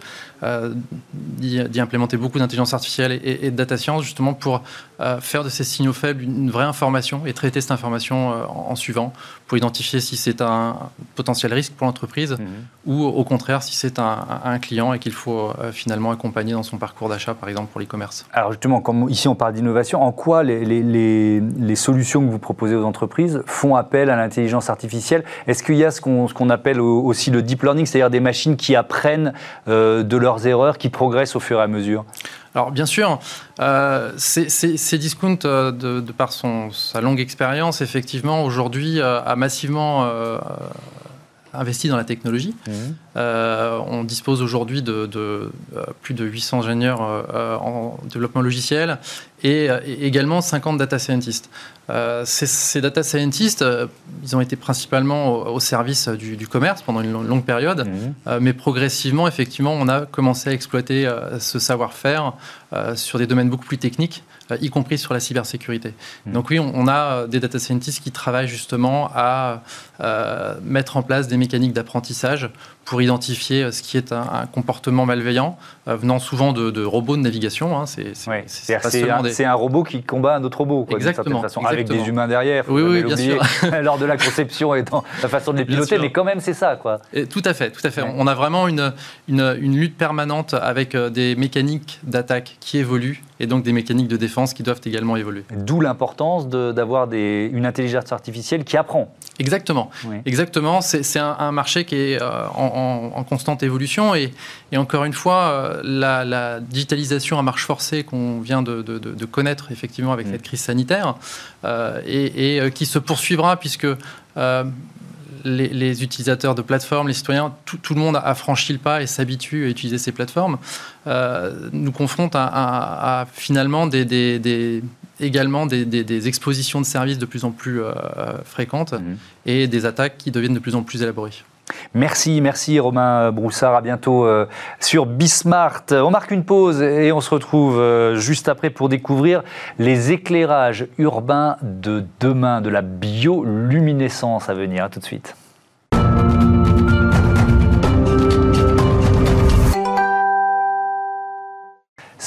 d'y implémenter beaucoup d'intelligence artificielle et, de data science justement pour euh, faire de ces signaux faibles une vraie information et traiter cette information euh, en, suivant pour identifier si c'est un potentiel risque pour l'entreprise mhm. ou au contraire si c'est un, client et qu'il faut finalement accompagner dans son parcours d'achat par exemple pour l'e-commerce. Alors justement, comme ici on parle d'innovation, en quoi les, les, solutions que vous proposez aux entreprises font appel à l'intelligence artificielle? Est-ce qu'il y a ce qu'on appelle aussi le deep learning, c'est-à-dire des machines qui apprennent de leur erreurs qui progressent au fur et à mesure alors bien sûr, euh, ces, discounts, euh, de, par son, sa longue expérience, effectivement, aujourd'hui, euh, a massivement euh, investi dans la technologie. Mmh. On dispose aujourd'hui de, plus de 800 ingénieurs en développement logiciel et, également 50 data scientists. Euh, ces, data scientists, euh, ils ont été principalement au, service du, commerce pendant une longue période, mmh. euh, mais progressivement, effectivement, on a commencé à exploiter ce savoir-faire sur des domaines beaucoup plus techniques, y compris sur la cybersécurité. Mmh. Donc oui, on, a des data scientists qui travaillent justement à mettre en place des mécaniques d'apprentissage pour identifier ce qui est un, comportement malveillant, venant souvent de, robots de navigation. Hein. C'est un, robot qui combat un autre robot, quoi, exactement, façon, avec des humains derrière. Oui, oui, bien sûr. <laughs> lors de la conception et dans la façon de les piloter, mais quand même c'est ça, quoi. Et tout à fait, tout à fait. On a vraiment une, une, une lutte permanente avec euh, des mécaniques d'attaque qui évoluent et donc des mécaniques de défense qui doivent également évoluer. D'où l'importance d'avoir une intelligence artificielle qui apprend. Exactement. Exactement. C'est un, marché qui est euh, en, constante évolution et, et encore une fois, euh, la, digitalisation à marche forcée qu'on vient de, connaître effectivement avec mm. cette crise sanitaire euh, et, qui se poursuivra puisque les, utilisateurs de plateformes, les citoyens, tout, le monde a franchi le pas et s'habitue à utiliser ces plateformes, euh, nous confrontent à, finalement des, également des, expositions de services de plus en plus euh, fréquentes mmh. et des attaques qui deviennent de plus en plus élaborées. Merci, merci Romain Broussard. À bientôt euh, sur Bismart. On marque une pause et on se retrouve juste après pour découvrir les éclairages urbains de demain, de la bioluminescence à venir. À tout de suite.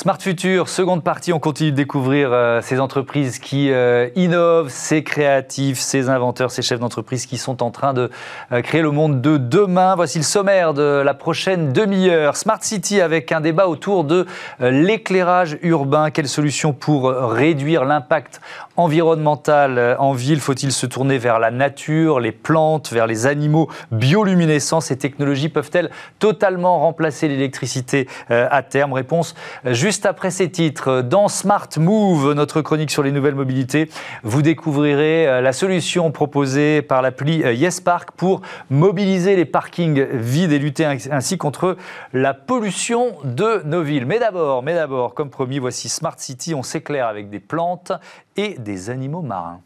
Smart Future, seconde partie, on continue de découvrir euh, ces entreprises qui euh, innovent, ces créatifs, ces inventeurs, ces chefs d'entreprise qui sont en train de euh, créer le monde de demain. Voici le sommaire de la prochaine demi-heure. Smart City avec un débat autour de l'éclairage urbain. Quelle solution pour réduire l'impact environnemental en ville? Faut-il se tourner vers la nature, les plantes, vers les animaux? Bioluminescents Ces technologies peuvent-elles totalement remplacer l'électricité à terme? Réponse Juste après ces titres, dans Smart Move, notre chronique sur les nouvelles mobilités, vous découvrirez euh, la solution proposée par l'appli euh, YesPark pour mobiliser les parkings vides et lutter ainsi contre la pollution de nos villes. Mais d'abord, mais d'abord, comme promis, voici Smart City, on s'éclaire avec des plantes et des animaux marins.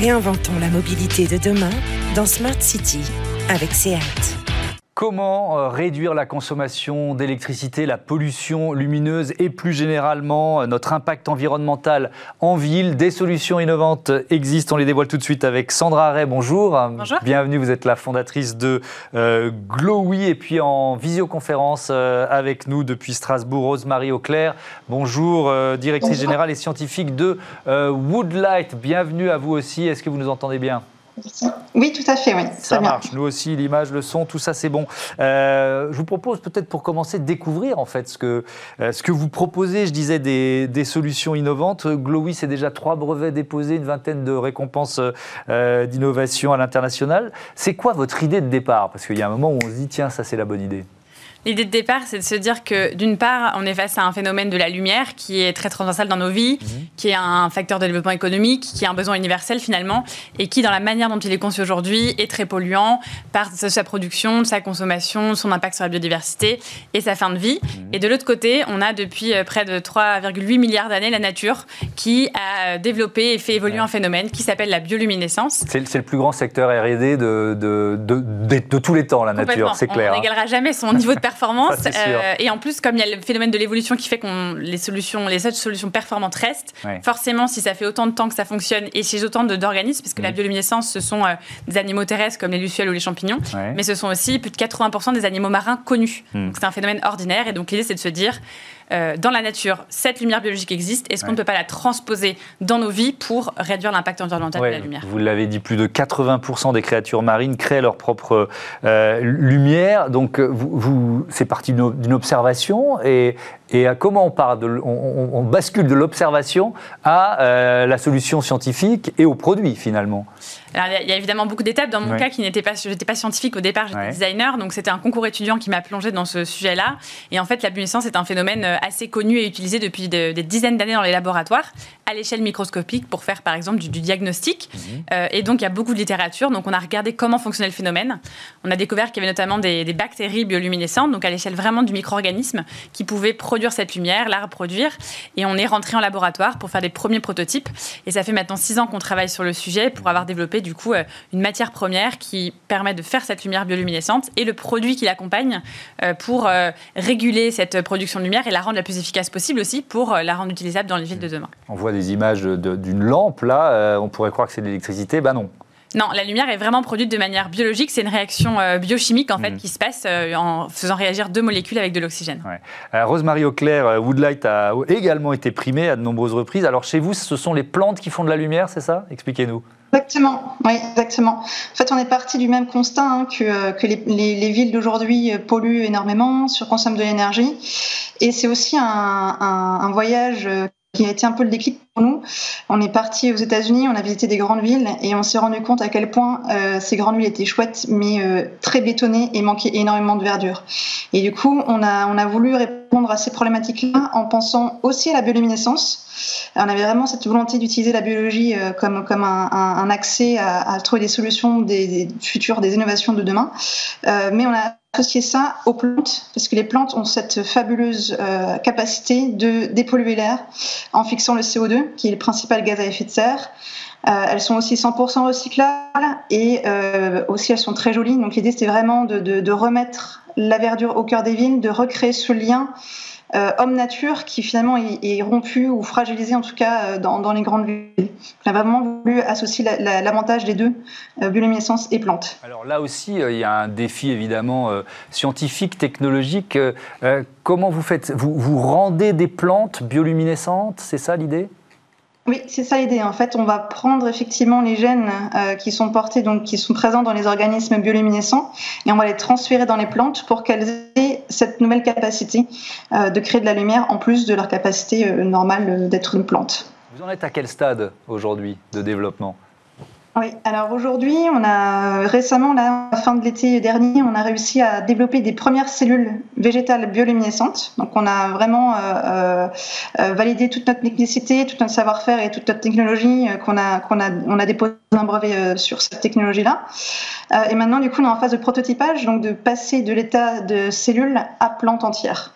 Réinventons la mobilité de demain dans Smart City avec SEAT. Comment euh, réduire la consommation d'électricité, la pollution lumineuse et plus généralement euh, notre impact environnemental en ville? Des solutions innovantes existent, on les dévoile tout de suite avec Sandra Ray. Bonjour. Bonjour. Bienvenue, vous êtes la fondatrice de euh, Glowy et puis en visioconférence avec nous depuis Strasbourg, Rosemary Auclair. Bonjour, directrice générale et scientifique de Woodlight. Bienvenue à vous aussi. Est-ce que vous nous entendez bien? Oui, tout à fait, oui. Ça marche. Nous aussi, l'image, le son, tout ça, c'est bon. Euh, je vous propose peut-être pour commencer de découvrir en fait ce que, euh, ce que vous proposez. Je disais des, des solutions innovantes. Glowy, c'est déjà trois brevets déposés, une vingtaine de récompenses euh, d'innovation à l'international. C'est quoi votre idée de départ? Parce qu'il y a un moment où on se dit, tiens, ça c'est la bonne idée. L'idée de départ, c'est de se dire que d'une part, on est face à un phénomène de la lumière qui est très transversal dans nos vies, mhm. qui est un facteur de développement économique, qui est un besoin universel finalement, et qui, dans la manière dont il est conçu aujourd'hui, est très polluant par sa production, sa consommation, son impact sur la biodiversité et sa fin de vie. Mhm. Et de l'autre côté, on a depuis euh, près de 3,8 milliards d'années la nature qui a développé et fait évoluer un phénomène qui s'appelle la bioluminescence. C'est le plus grand secteur R&D de, de, de, tous les temps, la nature, c'est clair. On hein. n'égalera jamais son niveau de performance. <laughs> Euh, et en plus, comme il y a le phénomène de l'évolution qui fait qu'on les solutions, les autres solutions performantes restent, forcément, si ça fait autant de temps que ça fonctionne et chez autant d'organismes, parce que la mm. bioluminescence, ce sont euh, des animaux terrestres comme les lucioles ou les champignons, mais ce sont aussi plus de 80% des animaux marins connus. Mm. C'est un phénomène ordinaire. Et donc l'idée, c'est de se dire, euh, dans la nature, cette lumière biologique existe. Est-ce qu'on ne peut pas la transposer dans nos vies pour réduire l'impact environnemental de la lumière? Vous l'avez dit, plus de 80% des créatures marines créent leur propre euh, lumière. Donc, vous, vous c'est parti d'une observation et, et comment on, part de, on, bascule de l'observation à euh, la solution scientifique et au produit finalement? Alors, il y a évidemment beaucoup d'étapes. Dans mon cas, qui n'était pas, j'étais pas scientifique au départ, j'étais designer, donc c'était un concours étudiant qui m'a plongé dans ce sujet-là. Et en fait, la luminescence est un phénomène euh, assez connu et utilisé depuis des dizaines d'années dans les laboratoires, à l'échelle microscopique, pour faire par exemple du, diagnostic. Mhm. Euh, et donc, il y a beaucoup de littérature. Donc, on a regardé comment fonctionnait le phénomène. On a découvert qu'il y avait notamment des, des bactéries bioluminescentes, donc à l'échelle vraiment du micro-organisme, qui pouvaient produire cette lumière, la reproduire. Et on est rentré en laboratoire pour faire des premiers prototypes. Et ça fait maintenant six ans qu'on travaille sur le sujet pour avoir développé du coup euh, une matière première qui permet de faire cette lumière bioluminescente et le produit qui l'accompagne euh, pour euh, réguler cette production de lumière et la rendre la plus efficace possible aussi pour la rendre utilisable dans les villes de demain. On voit des images d'une lampe là, on pourrait croire que c'est de l'électricité, ben non. Non, la lumière est vraiment produite de manière biologique. C'est une réaction biochimique en fait mm. qui se passe en faisant réagir deux molécules avec de l'oxygène. Ouais. Rosemary Auclair, Woodlight a également été primée à de nombreuses reprises. Alors chez vous, ce sont les plantes qui font de la lumière, c'est ça? Expliquez-nous. Exactement, oui, exactement. En fait, on est parti du même constat hein, que, euh, que les, les, villes d'aujourd'hui euh, polluent énormément, surconsomment de l'énergie. Et c'est aussi un, un, un, voyage euh, qui a été un peu le déclic pour nous. On est parti aux États-Unis, on a visité des grandes villes et on s'est rendu compte à quel point euh, ces grandes villes étaient chouettes, mais euh, très bétonnées et manquaient énormément de verdure. Et du coup, on a, on a voulu répondre à ces problématiques-là en pensant aussi à la bioluminescence. On avait vraiment cette volonté d'utiliser la biologie euh, comme, comme un, accès à, trouver des solutions des, des futures, des innovations de demain. Mais on a associé ça aux plantes, parce que les plantes ont cette fabuleuse euh, capacité de dépolluer l'air en fixant le CO2, qui est le principal gaz à effet de serre. Euh, elles sont aussi 100% recyclables et euh, aussi elles sont très jolies. Donc l'idée c'était vraiment de, de, remettre la verdure au cœur des villes, de recréer ce lien homme nature qui finalement est, rompu ou fragilisé en tout cas dans, les grandes villes. On a vraiment voulu associer l'avantage des deux, bioluminescence et plantes. Alors là aussi, il y a un défi évidemment scientifique, technologique. comment vous faites? Vous, vous rendez des plantes bioluminescentes, c'est ça l'idée? Oui, c'est ça l'idée. En fait, on va prendre effectivement les gènes euh, qui sont portés, donc qui sont présents dans les organismes bioluminescents, et on va les transférer dans les plantes pour qu'elles aient cette nouvelle capacité euh, de créer de la lumière en plus de leur capacité euh, normale d'être une plante. Vous en êtes à quel stade aujourd'hui de développement? Oui, alors aujourd'hui, on a récemment, la fin de l'été dernier, on a réussi à développer des premières cellules végétales bioluminescentes. Donc, on a vraiment euh, euh, validé toute notre technicité, tout notre savoir-faire et toute notre technologie euh, qu'on a, qu'on a, on a déposé un brevet sur cette technologie-là. et maintenant, du coup, on est en phase de prototypage, donc de passer de l'état de cellules à plantes entières.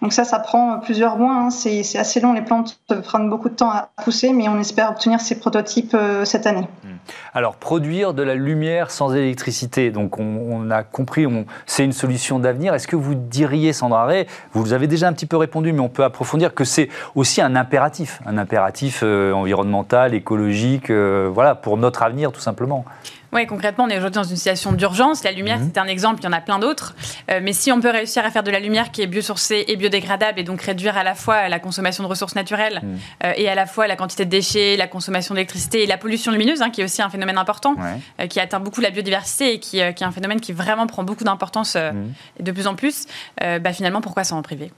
Donc ça, ça prend plusieurs mois. Hein. C'est assez long. Les plantes prennent beaucoup de temps à pousser, mais on espère obtenir ces prototypes euh, cette année. Hmm. Alors, produire de la lumière sans électricité, donc on, a compris, c'est une solution d'avenir. Est-ce que vous diriez, Sandra Ray, vous avez déjà un petit peu répondu, mais on peut approfondir, que c'est aussi un impératif, un impératif euh, environnemental, écologique, euh, voilà, pour notre avenir tout simplement oui, concrètement, on est aujourd'hui dans une situation d'urgence. La lumière, mhm. c'est un exemple, il y en a plein d'autres. Euh, mais si on peut réussir à faire de la lumière qui est biosourcée et biodégradable et donc réduire à la fois la consommation de ressources naturelles mhm. euh, et à la fois la quantité de déchets, la consommation d'électricité et la pollution lumineuse, hein, qui est aussi un phénomène important, euh, qui atteint beaucoup la biodiversité et qui, qui, est un phénomène qui vraiment prend beaucoup d'importance mhm. de plus en plus, bah, finalement, pourquoi s'en priver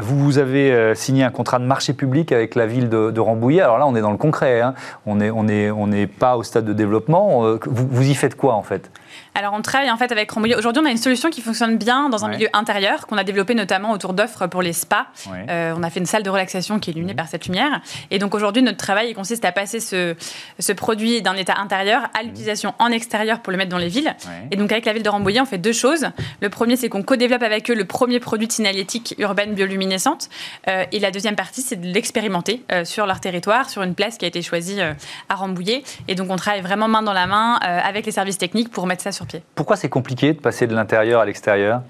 Vous avez signé un contrat de marché public avec la ville de, Rambouillet. Alors là, on est dans le concret. Hein. On n'est on est, on pas au stade de développement vous, y faites quoi en fait? Alors, on travaille en fait avec Rambouillet. Aujourd'hui, on a une solution qui fonctionne bien dans un milieu intérieur qu'on a développé notamment autour d'offres pour les spas. Euh, on a fait une salle de relaxation qui est illuminée par cette lumière. Et donc, aujourd'hui, notre travail consiste à passer ce, ce produit d'un état intérieur à l'utilisation en extérieur pour le mettre dans les villes. Et donc, avec la ville de Rambouillet, on fait deux choses. Le premier, c'est qu'on co-développe avec eux le premier produit de signalétique urbaine bioluminescente. Euh, et la deuxième partie, c'est de l'expérimenter euh, sur leur territoire, sur une place qui a été choisie à Rambouillet. Et donc, on travaille vraiment main dans la main avec les services techniques pour mettre ça sur Pourquoi c'est compliqué de passer de l'intérieur à l'extérieur?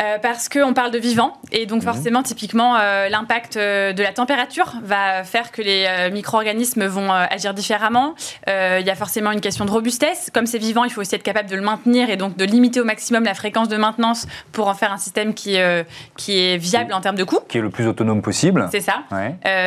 Euh, parce qu'on parle de vivant et donc mhm. forcément typiquement euh, l'impact euh, de la température va faire que les micro-organismes vont agir différemment. Il y a forcément une question de robustesse. Comme c'est vivant, il faut aussi être capable de le maintenir et donc de limiter au maximum la fréquence de maintenance pour en faire un système qui, qui est viable en termes de coût. Qui est le plus autonome possible. C'est ça.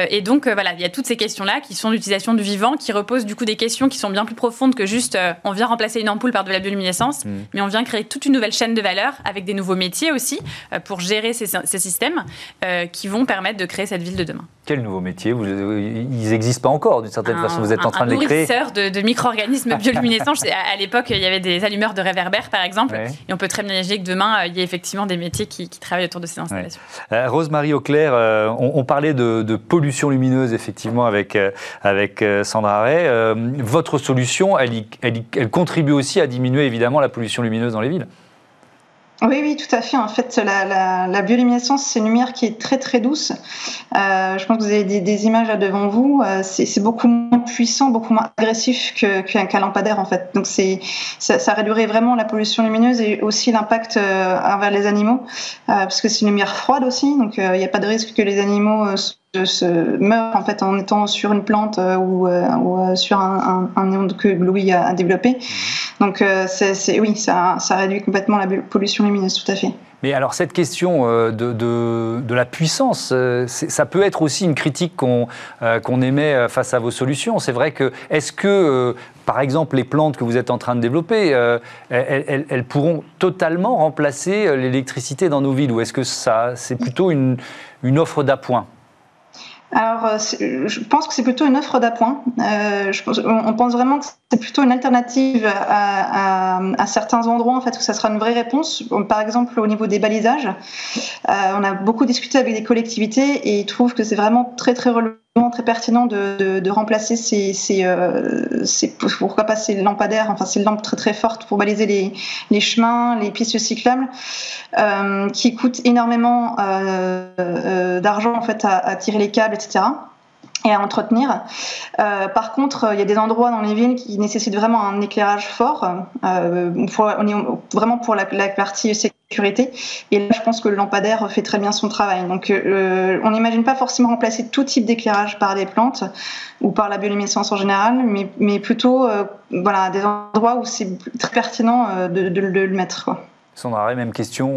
et donc voilà, il y a toutes ces questions-là qui sont l'utilisation du vivant, qui reposent du coup des questions qui sont bien plus profondes que juste on vient remplacer une ampoule par de la bioluminescence, mhm. mais on vient créer toute une nouvelle chaîne de valeur avec des nouveaux métiers aussi euh, pour gérer ces, systèmes euh, qui vont permettre de créer cette ville de demain. Quel nouveau métier Ils n'existent pas encore d'une certaine façon, vous êtes en train de les créer. De, de micro-organismes <laughs> bioluminescents. à, l'époque, il y avait des allumeurs de réverbères, par exemple, et on peut très bien imaginer que demain, il y ait effectivement des métiers qui, travaillent autour de ces installations. Euh, Rose-Marie Auclair, on, parlait de, pollution lumineuse, effectivement, avec, avec Sandra Ray. votre solution, elle, elle contribue aussi à diminuer, évidemment, la pollution lumineuse dans les villes oui, oui, tout à fait. En fait, la, la, la bioluminescence, c'est une lumière qui est très, très douce. Euh, je pense que vous avez des, images là devant vous. Euh, c'est beaucoup moins puissant, beaucoup moins agressif qu'un qu lampadaire, en fait. Donc, c'est ça, ça, réduirait vraiment la pollution lumineuse et aussi l'impact euh, envers les animaux, euh, parce que c'est une lumière froide aussi. Donc, il n'y a pas de risque que les animaux se meurent en fait en étant sur une plante ou, ou sur un, un, un néon que Louis a, a développé. Donc, c'est oui, ça, réduit complètement la pollution lumineuse, tout à fait. Mais alors cette question euh, de, la puissance, euh, ça peut être aussi une critique qu'on euh, émet face à vos solutions. C'est vrai que est-ce que, par exemple, les plantes que vous êtes en train de développer, elles, pourront totalement remplacer l'électricité dans nos villes? Ou est-ce que ça c'est plutôt une offre d'appoint? Alors, euh, je pense que c'est plutôt une offre d'appoint. Euh, on pense vraiment que c'est plutôt une alternative à, certains endroits en fait où ça sera une vraie réponse. Par exemple, au niveau des balisages, euh, on a beaucoup discuté avec des collectivités et ils trouvent que c'est vraiment très très relevant très pertinent de, remplacer euh, ces, pourquoi pas ces lampadaires, enfin ces lampes très très fortes pour baliser les, chemins, les pistes cyclables, euh, qui coûtent énormément euh, d'argent en fait à, tirer les câbles, etc et à entretenir. Par contre, il y a des endroits dans les villes qui nécessitent vraiment un éclairage fort. On est vraiment pour la, la partie Et là, je pense que le lampadaire fait très bien son travail. Donc, euh, on n'imagine pas forcément remplacer tout type d'éclairage par des plantes ou par la bioluminescence en général, mais, plutôt euh, voilà, des endroits où c'est très pertinent euh, de, de, le mettre. Quoi. Sandra, même question,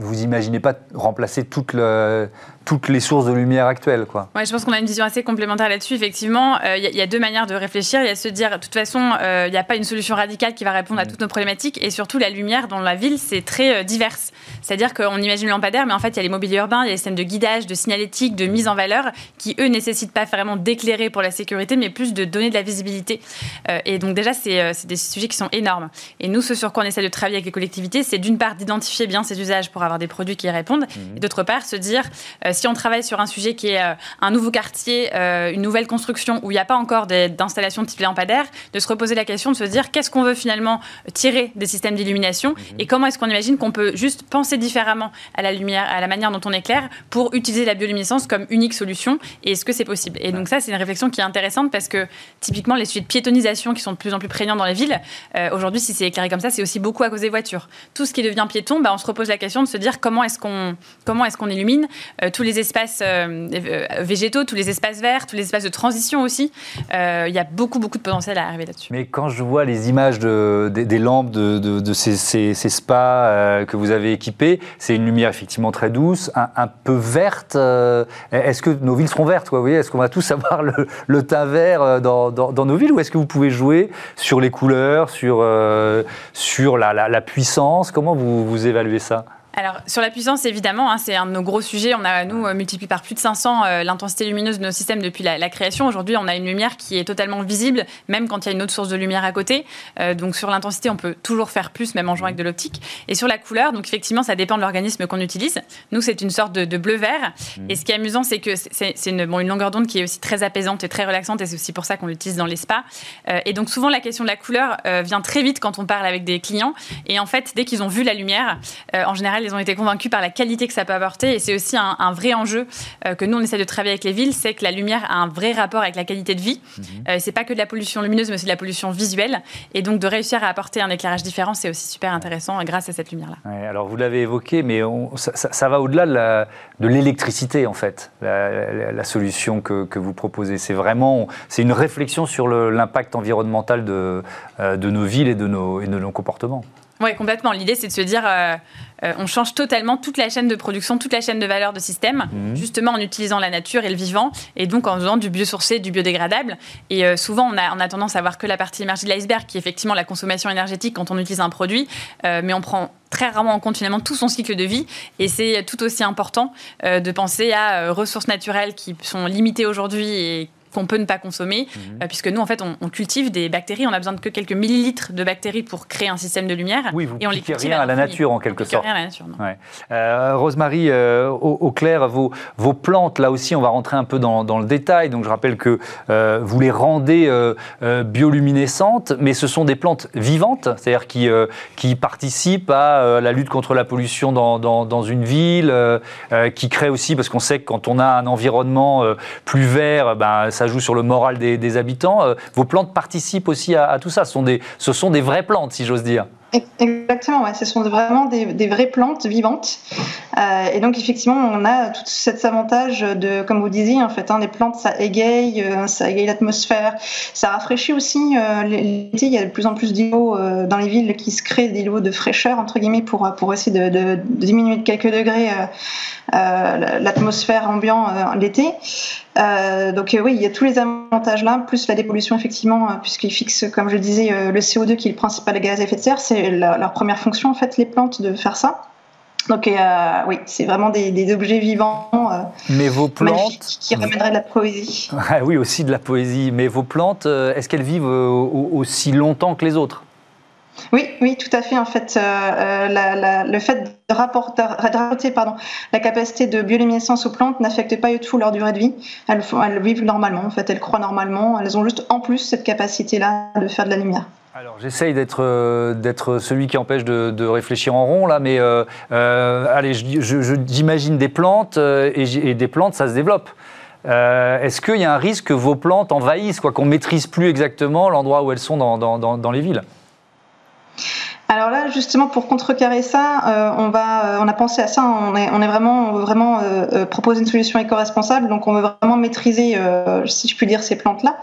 vous imaginez pas remplacer toute le, toutes les sources de lumière actuelles. Quoi. Ouais, je pense qu'on a une vision assez complémentaire là-dessus. Effectivement, il euh, y, a deux manières de réfléchir. Il y a se dire, de toute façon, il euh, n'y a pas une solution radicale qui va répondre à mm. toutes nos problématiques. Et surtout, la lumière dans la ville, c'est très euh, diverse. C'est-à-dire qu'on imagine le lampadaire, mais en fait, il y a les mobiliers urbains, il y a les systèmes de guidage, de signalétique, de mise en valeur, qui, eux, nécessitent pas vraiment d'éclairer pour la sécurité, mais plus de donner de la visibilité. et donc, déjà, c'est des sujets qui sont énormes. Et nous, ce sur quoi on essaie de travailler avec les collectivités, c'est d'une part d'identifier bien ces usages pour avoir des produits qui y répondent, mm. et d'autre part, se dire, si on travaille sur un sujet qui est euh, un nouveau quartier, euh, une nouvelle construction où il n'y a pas encore d'installation de type lampadaire, de se reposer la question de se dire qu'est-ce qu'on veut finalement tirer des systèmes d'illumination mhm. et comment est-ce qu'on imagine qu'on peut juste penser différemment à la lumière, à la manière dont on éclaire pour utiliser la bioluminescence comme unique solution et est-ce que c'est possible Et donc ça, c'est une réflexion qui est intéressante parce que typiquement les sujets de piétonisation qui sont de plus en plus prégnants dans les villes, euh, aujourd'hui, si c'est éclairé comme ça, c'est aussi beaucoup à cause des voitures. Tout ce qui devient piéton, bah, on se repose la question de se dire comment est-ce qu'on comment est-ce qu'on illumine tous les espaces euh, végétaux, tous les espaces verts, tous les espaces de transition aussi. Euh, il y a beaucoup, beaucoup de potentiel à arriver là-dessus. Mais quand je vois les images de, des, lampes de, ces, spas euh, que vous avez équipés, c'est une lumière effectivement très douce, un, peu verte. est-ce que nos villes seront vertes quoi, Est-ce qu'on va tous <laughs> avoir le, teint vert dans, nos villes? Ou est-ce que vous pouvez jouer sur les couleurs, sur, la, puissance? Comment vous, vous évaluez ça? Alors, sur la puissance, évidemment, hein, c'est un de nos gros sujets. On a, nous, euh, multiplié par plus de 500 euh, l'intensité lumineuse de nos systèmes depuis la, création. Aujourd'hui, on a une lumière qui est totalement visible, même quand il y a une autre source de lumière à côté. Euh, donc, sur l'intensité, on peut toujours faire plus, même en jouant avec de l'optique. Et sur la couleur, donc effectivement, ça dépend de l'organisme qu'on utilise. Nous, c'est une sorte de, bleu-vert. Mmh. Et ce qui est amusant, c'est que c'est une, bon, une, longueur d'onde qui est aussi très apaisante et très relaxante. Et c'est aussi pour ça qu'on l'utilise dans les spas. et donc, souvent, la question de la couleur vient très vite quand on parle avec des clients. Et en fait, dès qu'ils ont vu la lumière, en général, ils ont été convaincus par la qualité que ça peut apporter. Et c'est aussi un, vrai enjeu euh, que nous, on essaie de travailler avec les villes, c'est que la lumière a un vrai rapport avec la qualité de vie. Mhm. Euh, c'est pas que de la pollution lumineuse, mais aussi de la pollution visuelle. Et donc, de réussir à apporter un éclairage différent, c'est aussi super intéressant grâce à cette lumière-là. alors, vous l'avez évoqué, mais ça, va au-delà de l'électricité, en fait, la, solution que, que, vous proposez. C'est vraiment c'est une réflexion sur l'impact environnemental de, euh, de nos villes et de nos, et de nos comportements. Oui, complètement. L'idée, c'est de se dire, euh, euh, on change totalement toute la chaîne de production, toute la chaîne de valeur de système, mhm. justement en utilisant la nature et le vivant, et donc en faisant du biosourcé, du biodégradable. Et euh, souvent, on a, on a, tendance à voir que la partie émergée de l'iceberg, qui est effectivement la consommation énergétique quand on utilise un produit, mais on prend très rarement en compte finalement tout son cycle de vie. Et c'est tout aussi important de penser à ressources naturelles qui sont limitées aujourd'hui et qu'on peut ne pas consommer, mhm. euh, puisque nous, en fait, on, cultive des bactéries. On a besoin de que quelques millilitres de bactéries pour créer un système de lumière. Oui, vous et on les rien à la nature, en quelque sorte. Rien à la nature, non. Euh, Rosemary, euh, au, clair, vos, vos, plantes, là aussi, on va rentrer un peu dans, dans le détail. Donc, je rappelle que vous les rendez bioluminescentes, mais ce sont des plantes vivantes, c'est-à-dire qui, qui participent à la lutte contre la pollution dans, dans, dans une ville, qui créent aussi, parce qu'on sait que quand on a un environnement plus vert, ben, ça joue sur le moral des, habitants. Euh, vos plantes participent aussi à, tout ça. Ce sont des vraies plantes, si j'ose dire. Exactement, ouais. ce sont vraiment des, vraies plantes vivantes. Euh, et donc effectivement, on a tout cet avantage de, comme vous disiez, en fait, hein, les plantes, ça égaye, euh, ça égaye l'atmosphère, ça rafraîchit aussi. L'été, il y a de plus en plus d'îlots dans les villes qui se créent des îlots de fraîcheur entre guillemets pour pour essayer de, diminuer de quelques degrés l'atmosphère ambiante l'été. Euh, donc euh, oui, il y a tous les avantages là, plus la dépollution effectivement, euh, puisqu'ils fixent, comme je disais, le CO2 qui est le principal gaz à effet de serre. Leur première fonction en fait, les plantes, de faire ça. Donc oui, c'est vraiment des, objets vivants. Mais vos plantes qui ramèneraient de la poésie. <laughs> oui, aussi de la poésie. Mais vos plantes, est-ce qu'elles vivent aussi longtemps que les autres? Oui, oui, tout à fait. En fait, euh, euh, le fait de rapporter, pardon, la capacité de bioluminescence aux plantes n'affecte pas du tout leur durée de vie. Elles, elles vivent normalement. En fait, elles croient normalement. Elles ont juste en plus cette capacité-là de faire de la lumière. Alors j'essaye d'être euh, d'être celui qui empêche de, réfléchir en rond là, mais allez, j'imagine des plantes et, des plantes, ça se développe. Est-ce qu'il y a un risque que vos plantes envahissent, quoi, qu'on maîtrise plus exactement l'endroit où elles sont dans les villes? Alors là, justement, pour contrecarrer ça, euh, on va, euh, on a pensé à ça. On est, vraiment, on veut vraiment euh, proposer une solution éco-responsable. Donc, on veut vraiment maîtriser, si je puis dire, ces plantes-là.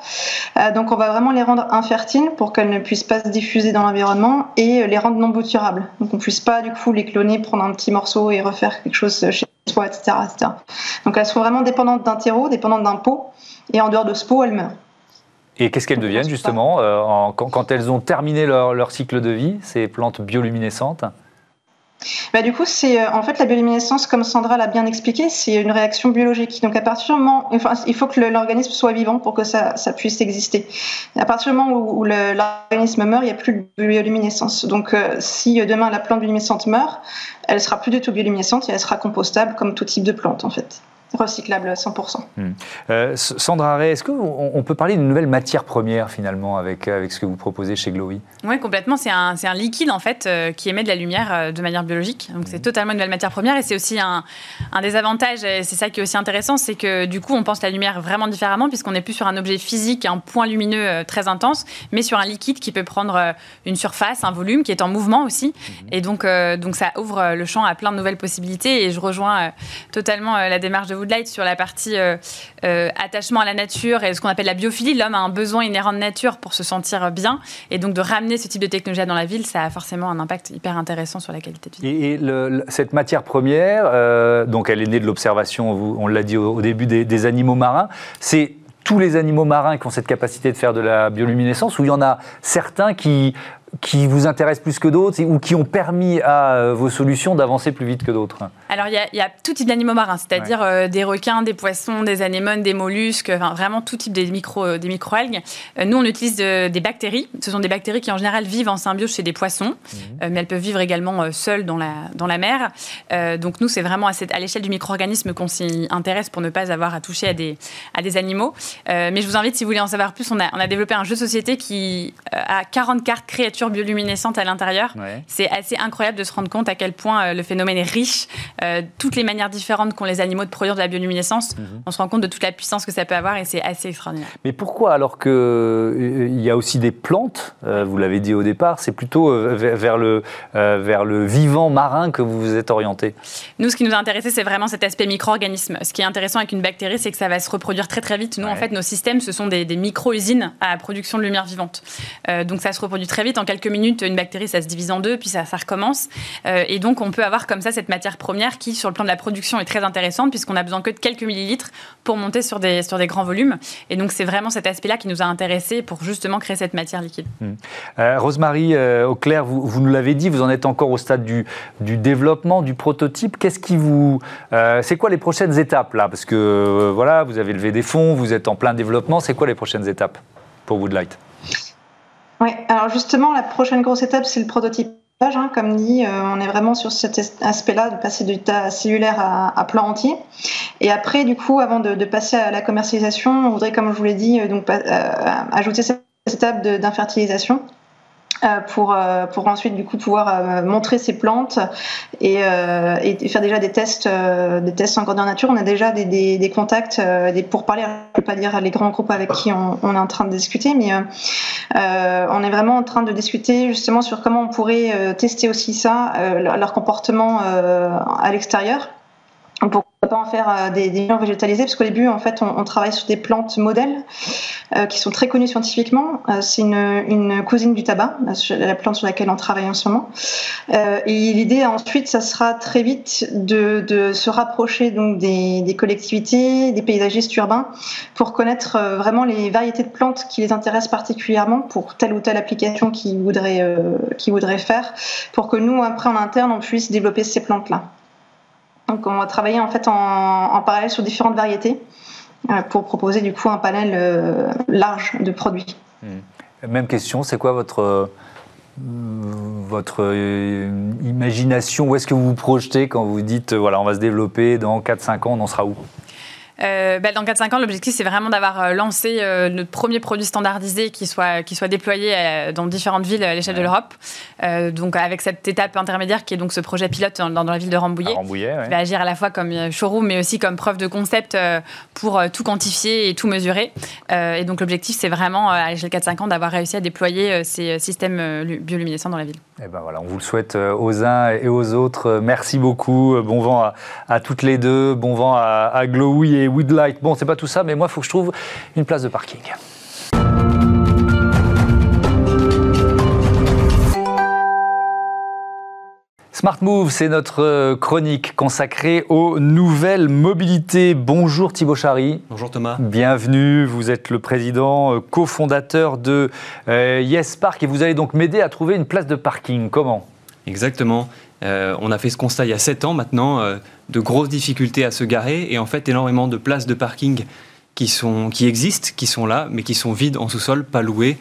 donc, on va vraiment les rendre infertiles pour qu'elles ne puissent pas se diffuser dans l'environnement et les rendre non bouturables. Donc, on ne puisse pas du coup les cloner, prendre un petit morceau et refaire quelque chose chez soi, etc., etc. Donc, elles sont vraiment dépendantes d'un terreau, dépendantes d'un pot. Et en dehors de ce pot, elles meurent. Et qu'est-ce qu'elles deviennent justement euh, quand, elles ont terminé leur, cycle de vie, ces plantes bioluminescentes bah, du coup, c'est euh, en fait la bioluminescence, comme Sandra l'a bien expliqué, c'est une réaction biologique. Donc à partir du moment, enfin, il faut que l'organisme soit vivant pour que ça, puisse exister. À partir du moment où, l'organisme meurt, il n'y a plus de bioluminescence. Donc euh, si demain la plante bioluminescente meurt, elle sera plus du tout bioluminescente et elle sera compostable comme tout type de plante en fait recyclable à 100%. Hmm. Euh, Sandra Ray, est-ce qu'on peut parler d'une nouvelle matière première finalement avec, avec ce que vous proposez chez Glowy Oui, complètement. C'est un, un, liquide en fait euh, qui émet de la lumière euh, de manière biologique. Donc c'est hmm. totalement une nouvelle matière première et c'est aussi un, un, des avantages, et c'est ça qui est aussi intéressant, c'est que du coup on pense la lumière vraiment différemment puisqu'on n'est plus sur un objet physique, un point lumineux euh, très intense, mais sur un liquide qui peut prendre une surface, un volume qui est en mouvement aussi. Hmm. Et donc, donc ça ouvre le champ à plein de nouvelles possibilités et je rejoins totalement la démarche de Woodlight sur la partie euh, euh, attachement à la nature et ce qu'on appelle la biophilie. L'homme a un besoin inhérent de nature pour se sentir bien. Et donc de ramener ce type de technologie dans la ville, ça a forcément un impact hyper intéressant sur la qualité de vie. Et, cette matière première, euh, donc elle est née de l'observation, on l'a dit au, début, des, animaux marins. C'est tous les animaux marins qui ont cette capacité de faire de la bioluminescence ou il y en a certains qui qui vous intéressent plus que d'autres ou qui ont permis à euh, vos solutions d'avancer plus vite que d'autres? Alors, il y, a tout type d'animaux marins, c'est-à-dire euh, des requins, des poissons, des anémones, des mollusques, enfin, vraiment tout type des, micro, euh, des microalgues. nous, on utilise des bactéries. Ce sont des bactéries qui, en général, vivent en symbiose chez des poissons, mhm. mais elles peuvent vivre également seules dans la, dans la mer. donc, nous, c'est vraiment à, à l'échelle du micro-organisme qu'on s'y intéresse pour ne pas avoir à toucher à des, à des animaux. mais je vous invite, si vous voulez en savoir plus, on a, on a développé un jeu de société qui a 40 cartes créatures bioluminescentes à l'intérieur. C'est assez incroyable de se rendre compte à quel point euh, le phénomène est riche. Euh, toutes les manières différentes qu'ont les animaux de produire de la bioluminescence, mhm. on se rend compte de toute la puissance que ça peut avoir et c'est assez extraordinaire. Mais pourquoi alors qu'il euh, y a aussi des plantes, vous l'avez dit au départ, c'est plutôt vers, le, vers le vivant marin que vous vous êtes orienté? Nous, ce qui nous a intéressé, c'est vraiment cet aspect micro-organisme. Ce qui est intéressant avec une bactérie, c'est que ça va se reproduire très très vite. Nous, en fait, nos systèmes, ce sont des, des micro-usines à production de lumière vivante. donc ça se reproduit très vite en quelques minutes, une bactérie, ça se divise en deux, puis ça, recommence. Euh, et donc, on peut avoir comme ça cette matière première qui, sur le plan de la production, est très intéressante, puisqu'on a besoin que de quelques millilitres pour monter sur des, sur des grands volumes. Et donc, c'est vraiment cet aspect-là qui nous a intéressés pour justement créer cette matière liquide. Mmh. Euh, Rosemary euh, Auclair, vous, vous, nous l'avez dit, vous en êtes encore au stade du, du développement, du prototype. Qu'est-ce qui vous. c'est quoi les prochaines étapes là? Parce que voilà, vous avez levé des fonds, vous êtes en plein développement. C'est quoi les prochaines étapes pour Woodlight? Oui, alors justement, la prochaine grosse étape, c'est le prototypage. Hein, comme dit, euh, on est vraiment sur cet aspect-là de passer du tas cellulaire à, plan entier. Et après, du coup, avant de, passer à la commercialisation, on voudrait, comme je vous l'ai dit, euh, donc, euh, ajouter cette étape d'infertilisation pour, euh, pour ensuite du coup pouvoir euh, montrer ces plantes et, et, faire déjà des tests des tests en grandeur nature. On a déjà des, des, des contacts des pourparlers je ne peux pas dire les grands groupes avec qui on, on est en train de discuter mais on est vraiment en train de discuter justement sur comment on pourrait tester aussi ça leur comportement à l'extérieur pour pas en faire euh, des, des végétalisés parce qu'au début en fait on, travaille sur des plantes modèles euh, qui sont très connues scientifiquement. Euh, c'est une, cousine du tabac la plante sur laquelle on travaille en ce moment. Et l'idée ensuite ça sera très vite de, se rapprocher donc des, des, collectivités des paysagistes urbains pour connaître vraiment les variétés de plantes qui les intéressent particulièrement pour telle ou telle application qu'ils voudraient, qu'ils voudraient faire pour que nous après en interne on puisse développer ces plantes là donc on va travailler en fait en, parallèle sur différentes variétés euh, pour proposer du coup un panel euh, large de produits. Hmm. Même question, c'est quoi votre euh, votre imagination? Où est-ce que vous vous projetez quand vous dites voilà on va se développer dans 4-5 ans, on en sera où? Euh, bah, Dans 4-5 ans, l'objectif, c'est vraiment d'avoir lancé notre premier produit standardisé qui soit, qui soit déployé dans différentes villes à l'échelle de l'Europe. donc, avec cette étape intermédiaire qui est donc ce projet pilote dans, dans la ville de Rambouillet. Rambouillet Qui va agir à la fois comme showroom, mais aussi comme preuve de concept pour tout quantifier et tout mesurer. et donc, l'objectif, c'est vraiment, à l'échelle 4-5 ans, d'avoir réussi à déployer ces systèmes bioluminescents dans la ville. Et eh ben voilà, on vous le souhaite aux uns et aux autres. Merci beaucoup. Bon vent à, toutes les deux. Bon vent à, à et Woodlight. Bon, c'est pas tout ça, mais moi, il faut que je trouve une place de parking. Smart Move, c'est notre euh, chronique consacrée aux nouvelles mobilités. Bonjour Thibaut Chary. Bonjour Thomas. Bienvenue, vous êtes le président euh, cofondateur de euh, Yes Park et vous allez donc m'aider à trouver une place de parking. Comment? Exactement. On a fait ce constat il y a 7 ans maintenant, de grosses difficultés à se garer et en fait énormément de places de parking qui, sont, qui existent, qui sont là, mais qui sont vides en sous-sol, pas louées,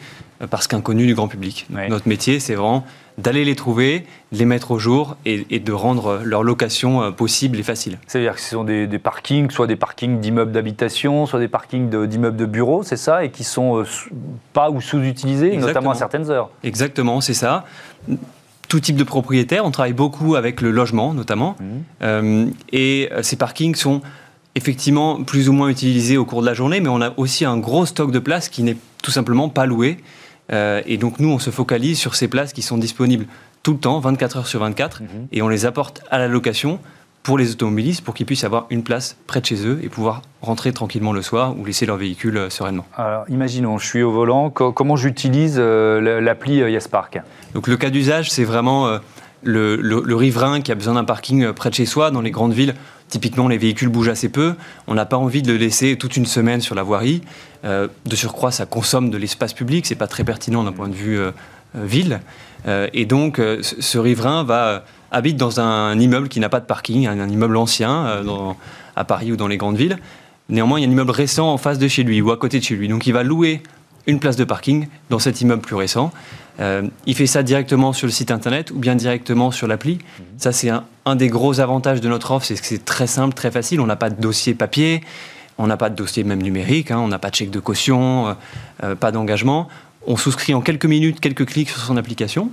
parce qu'inconnues du grand public. Notre métier, c'est vraiment d'aller les trouver, de les mettre au jour et, de rendre leur location euh, possible et facile. C'est-à-dire que ce sont des, parkings, soit des parkings d'immeubles d'habitation, soit des parkings d'immeubles de, bureaux, c'est ça, et qui sont euh, pas ou sous-utilisés, notamment à certaines heures. Exactement, c'est ça. Tout type de propriétaires, on travaille beaucoup avec le logement notamment, mmh. euh, et ces parkings sont effectivement plus ou moins utilisés au cours de la journée, mais on a aussi un gros stock de places qui n'est tout simplement pas loué. Euh, et donc nous, on se focalise sur ces places qui sont disponibles tout le temps, 24 heures sur 24, mhm. et on les apporte à la location pour les automobilistes pour qu'ils puissent avoir une place près de chez eux et pouvoir rentrer tranquillement le soir ou laisser leur véhicule euh, sereinement. Alors imaginons, je suis au volant, comment j'utilise euh, l'appli YesPark Donc le cas d'usage, c'est vraiment le, riverain qui a besoin d'un parking près de chez soi dans les grandes villes. Typiquement, les véhicules bougent assez peu. On n'a pas envie de le laisser toute une semaine sur la voirie. Euh, de surcroît, ça consomme de l'espace public. C'est pas très pertinent d'un point de vue euh, euh, ville. et donc, ce riverain va habite dans un immeuble qui n'a pas de parking, un, immeuble ancien à Paris ou dans les grandes villes. Néanmoins, il y a un immeuble récent en face de chez lui ou à côté de chez lui. Donc, il va louer une place de parking dans cet immeuble plus récent. Euh, il fait ça directement sur le site internet ou bien directement sur l'appli. Ça, c'est un, des gros avantages de notre offre, c'est que c'est très simple, très facile. On n'a pas de dossier papier, on n'a pas de dossier même numérique, hein. on n'a pas de chèque de caution, euh, euh, pas d'engagement. On souscrit en quelques minutes, quelques clics sur son application.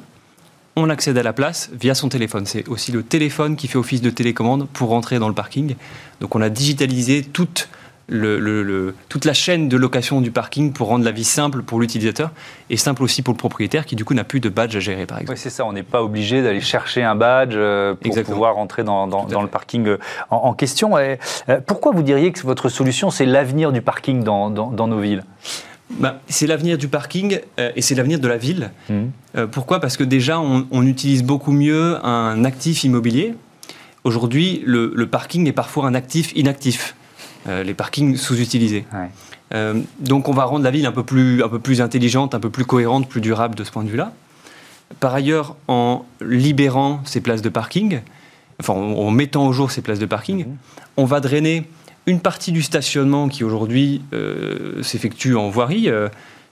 On accède à la place via son téléphone. C'est aussi le téléphone qui fait office de télécommande pour rentrer dans le parking. Donc on a digitalisé toute le, toute la chaîne de location du parking pour rendre la vie simple pour l'utilisateur et simple aussi pour le propriétaire qui du coup n'a plus de badge à gérer par exemple. Oui c'est ça, on n'est pas obligé d'aller chercher un badge euh, pour pouvoir rentrer dans, le parking euh, en, question. Euh, pourquoi vous diriez que votre solution c'est l'avenir du parking dans, nos villes? Bah, c'est l'avenir du parking et c'est l'avenir de la ville. Mmh. pourquoi? Parce que déjà, on, utilise beaucoup mieux un actif immobilier. Aujourd'hui, le, parking est parfois un actif inactif. Euh, les parkings sous-utilisés. Euh, donc on va rendre la ville un peu, plus, un peu plus intelligente, un peu plus cohérente, plus durable de ce point de vue-là. Par ailleurs, en libérant ces places de parking, enfin en, mettant au jour ces places de parking, mhm. on va drainer une partie du stationnement qui aujourd'hui euh, s'effectue en voirie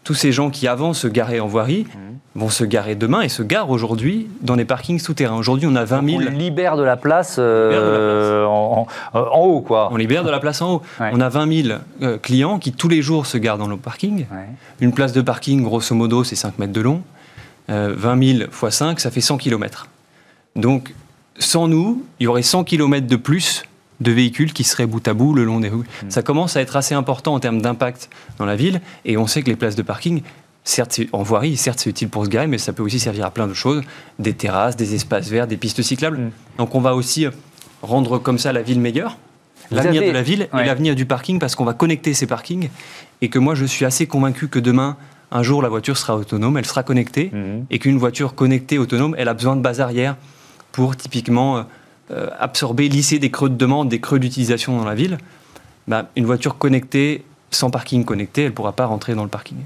tous ces gens qui avant se garaient en voirie mmh. vont se garer demain et se garent aujourd'hui dans les parkings souterrains. Aujourd'hui, on a 20 000. On libère de la place, euh, En, haut, quoi. On libère de la place en haut. On a 20 000 euh, clients qui tous les jours se garent dans nos parkings. Une place de parking, grosso modo, c'est 5 mètres de long. 20 000 x 5, ça fait 100 km. Donc, sans nous, il y aurait 100 km de plus de véhicules qui seraient bout à bout le long des rues. Mm. Ça commence à être assez important en termes d'impact dans la ville, et on sait que les places de parking, certes en voirie, certes c'est utile pour se garer, mais ça peut aussi servir à plein de choses, des terrasses, des espaces verts, des pistes cyclables. Mm. Donc on va aussi rendre comme ça la ville meilleure, l'avenir de la ville et l'avenir du parking, parce qu'on va connecter ces parkings, et que moi je suis assez convaincu que demain, un jour la voiture sera autonome, elle sera connectée, mm. et qu'une voiture connectée autonome, elle a besoin de base arrière pour typiquement euh, absorber, lisser des creux de demande, des creux d'utilisation dans la ville, bah, une voiture connectée, sans parking connecté, elle ne pourra pas rentrer dans le parking.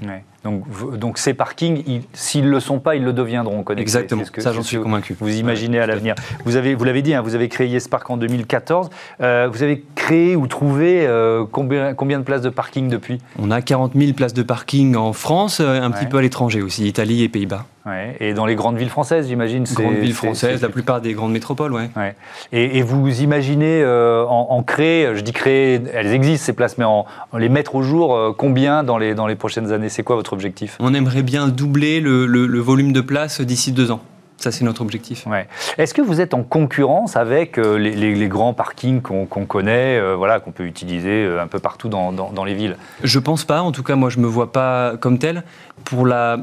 Donc, donc ces parkings, s'ils ne le sont pas, ils le deviendront connectés. Exactement, que, ça j'en suis convaincu. Vous imaginez à l'avenir. Vous, avez, vous l'avez dit, hein, vous avez créé YesPark en 2014. Euh, vous avez créé ou trouvé euh, combien, combien de places de parking depuis? On a 40 000 places de parking en France, un petit peu à l'étranger aussi, Italie et Pays-Bas. Ouais. Et dans les grandes villes françaises, j'imagine Grandes villes françaises, la plupart des grandes métropoles, ouais. ouais. Et, et, vous imaginez en, en, créer, je dis créer, elles existent ces places, mais en, en les mettre au jour, combien dans les, dans les prochaines années? C'est quoi votre objectif? On aimerait bien doubler le, le, le volume de places d'ici deux ans. Ça, c'est notre objectif. Ouais. Est-ce que vous êtes en concurrence avec euh, les, les, les, grands parkings qu'on qu connaît, euh, voilà, qu'on peut utiliser euh, un peu partout dans, dans, dans, les villes? Je pense pas. En tout cas, moi, je me vois pas comme tel. Pour la,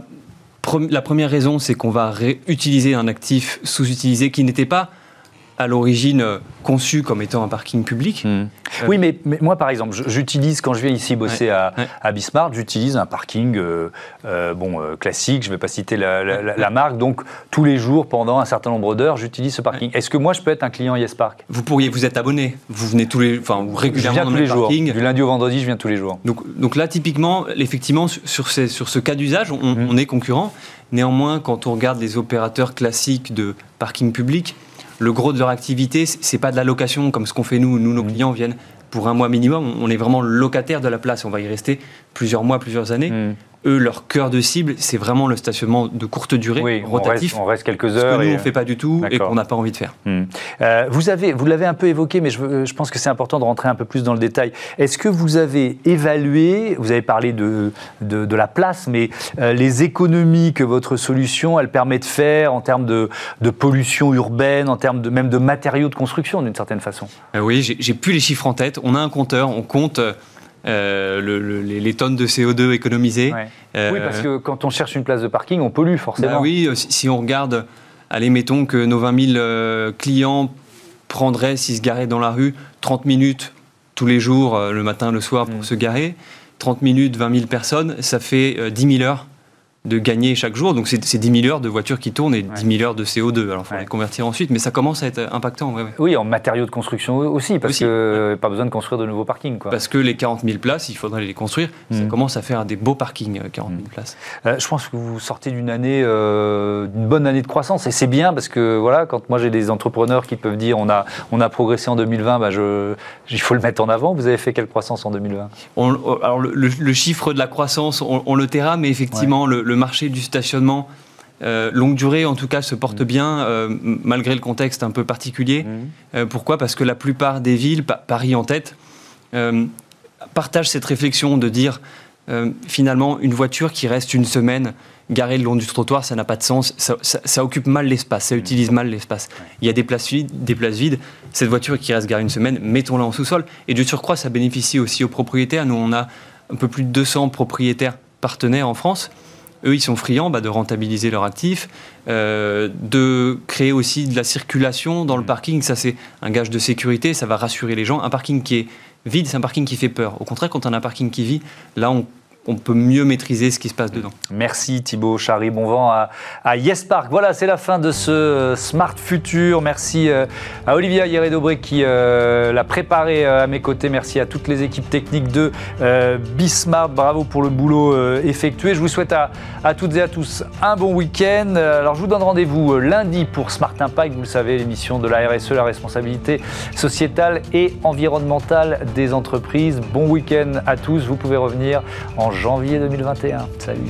la première raison, c'est qu'on va réutiliser un actif sous-utilisé qui n'était pas à l'origine conçu comme étant un parking public. Mmh. Euh, oui, mais, mais, moi, par exemple, j'utilise, quand je viens ici bosser ouais, à, ouais. à, Bismarck, j'utilise un parking euh, euh, bon, classique, je ne vais pas citer la, la, la, la, marque, donc tous les jours, pendant un certain nombre d'heures, j'utilise ce parking. Est-ce que moi, je peux être un client YesPark Vous pourriez, vous êtes abonné, vous venez tous les, enfin, régulièrement je viens tous les jours, parking. du lundi au vendredi, je viens tous les jours. Donc, donc là, typiquement, effectivement, sur, ces, sur ce cas d'usage, on, mmh. on est concurrent. Néanmoins, quand on regarde les opérateurs classiques de parking public, le gros de leur activité, c'est pas de la location comme ce qu'on fait nous. Nous, nos clients viennent pour un mois minimum. On est vraiment locataire de la place. On va y rester plusieurs mois, plusieurs années. Mmh. Eux, leur cœur de cible, c'est vraiment le stationnement de courte durée, oui, rotatif. On reste, on reste quelques heures. Ce que nous, on ne fait pas du tout et qu'on n'a pas envie de faire. Mmh. Euh, vous avez, vous l'avez un peu évoqué, mais je, je pense que c'est important de rentrer un peu plus dans le détail. Est-ce que vous avez évalué, vous avez parlé de, de, de la place, mais euh, les économies que votre solution, elle permet de faire en termes de, de pollution urbaine, en termes de, même de matériaux de construction, d'une certaine façon? Euh, Oui, j'ai plus les chiffres en tête. On a un compteur, on compte euh, le, le, les, tonnes de CO2 économisées. Ouais. Euh, oui, parce que quand on cherche une place de parking, on pollue forcément. Bah oui, si, si, on regarde, allez, mettons que nos 20 000 euh, clients prendraient, s'ils se garaient dans la rue, 30 minutes tous les jours, euh, le matin, le soir, pour mmh. se garer. 30 minutes, 20 000 personnes, ça fait 10 000 heures de gagner chaque jour. Donc c'est 10 000 heures de voitures qui tournent et ouais. 10 000 heures de CO2. Alors il faut ouais. les convertir ensuite, mais ça commence à être impactant. Ouais, oui, en matériaux de construction aussi, parce aussi, que pas besoin de construire de nouveaux parkings. Quoi. Parce que les 40 000 places, il faudrait les construire. Mmh. Ça commence à faire des beaux parkings, 40 000 mmh. places. Euh, je pense que vous sortez d'une année, euh, d'une bonne année de croissance, et c'est bien parce que voilà, quand moi j'ai des entrepreneurs qui peuvent dire on a, on a progressé en 2020, bah je, il faut le mettre en avant. Vous avez fait quelle croissance en 2020 on, Alors le, le, le, chiffre de la croissance, on, on le taira, mais effectivement le, le marché du stationnement euh, longue durée, en tout cas, se porte mmh. bien, euh, malgré le contexte un peu particulier. Mmh. Euh, pourquoi? Parce que la plupart des villes, Paris en tête, partagent cette réflexion de dire, finalement, une voiture qui reste une semaine garée le long du trottoir, ça n'a pas de sens, ça, ça, ça occupe mal l'espace, ça utilise mal l'espace. Il y a des places, vides, des places vides, cette voiture qui reste garée une semaine, mettons-la en sous-sol. Et de surcroît, ça bénéficie aussi aux propriétaires. Nous, on a un peu plus de 200 propriétaires partenaires en France eux, ils sont friands bah, de rentabiliser leur actif, euh, de créer aussi de la circulation dans le parking. Ça, c'est un gage de sécurité, ça va rassurer les gens. Un parking qui est vide, c'est un parking qui fait peur. Au contraire, quand on a un parking qui vit, là, on on peut mieux maîtriser ce qui se passe dedans. Merci Thibaut Chary, bon vent à, à Yes Park. Voilà, c'est la fin de ce euh, Smart Future. Merci euh, à Olivia Hieré-Dobré qui euh, l'a préparé à mes côtés. Merci à toutes les équipes techniques de euh, Bismart. Bravo pour le boulot effectué. Je vous souhaite à, à, toutes et à tous un bon week-end. Alors, je vous donne rendez-vous lundi pour Smart Impact. Vous le savez, l'émission de la RSE, la responsabilité sociétale et environnementale des entreprises. Bon week-end à tous. Vous pouvez revenir en janvier 2021. Salut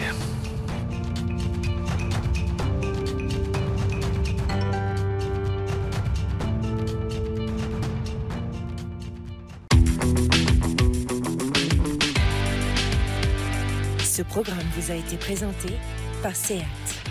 Ce programme vous a été présenté par SEAT.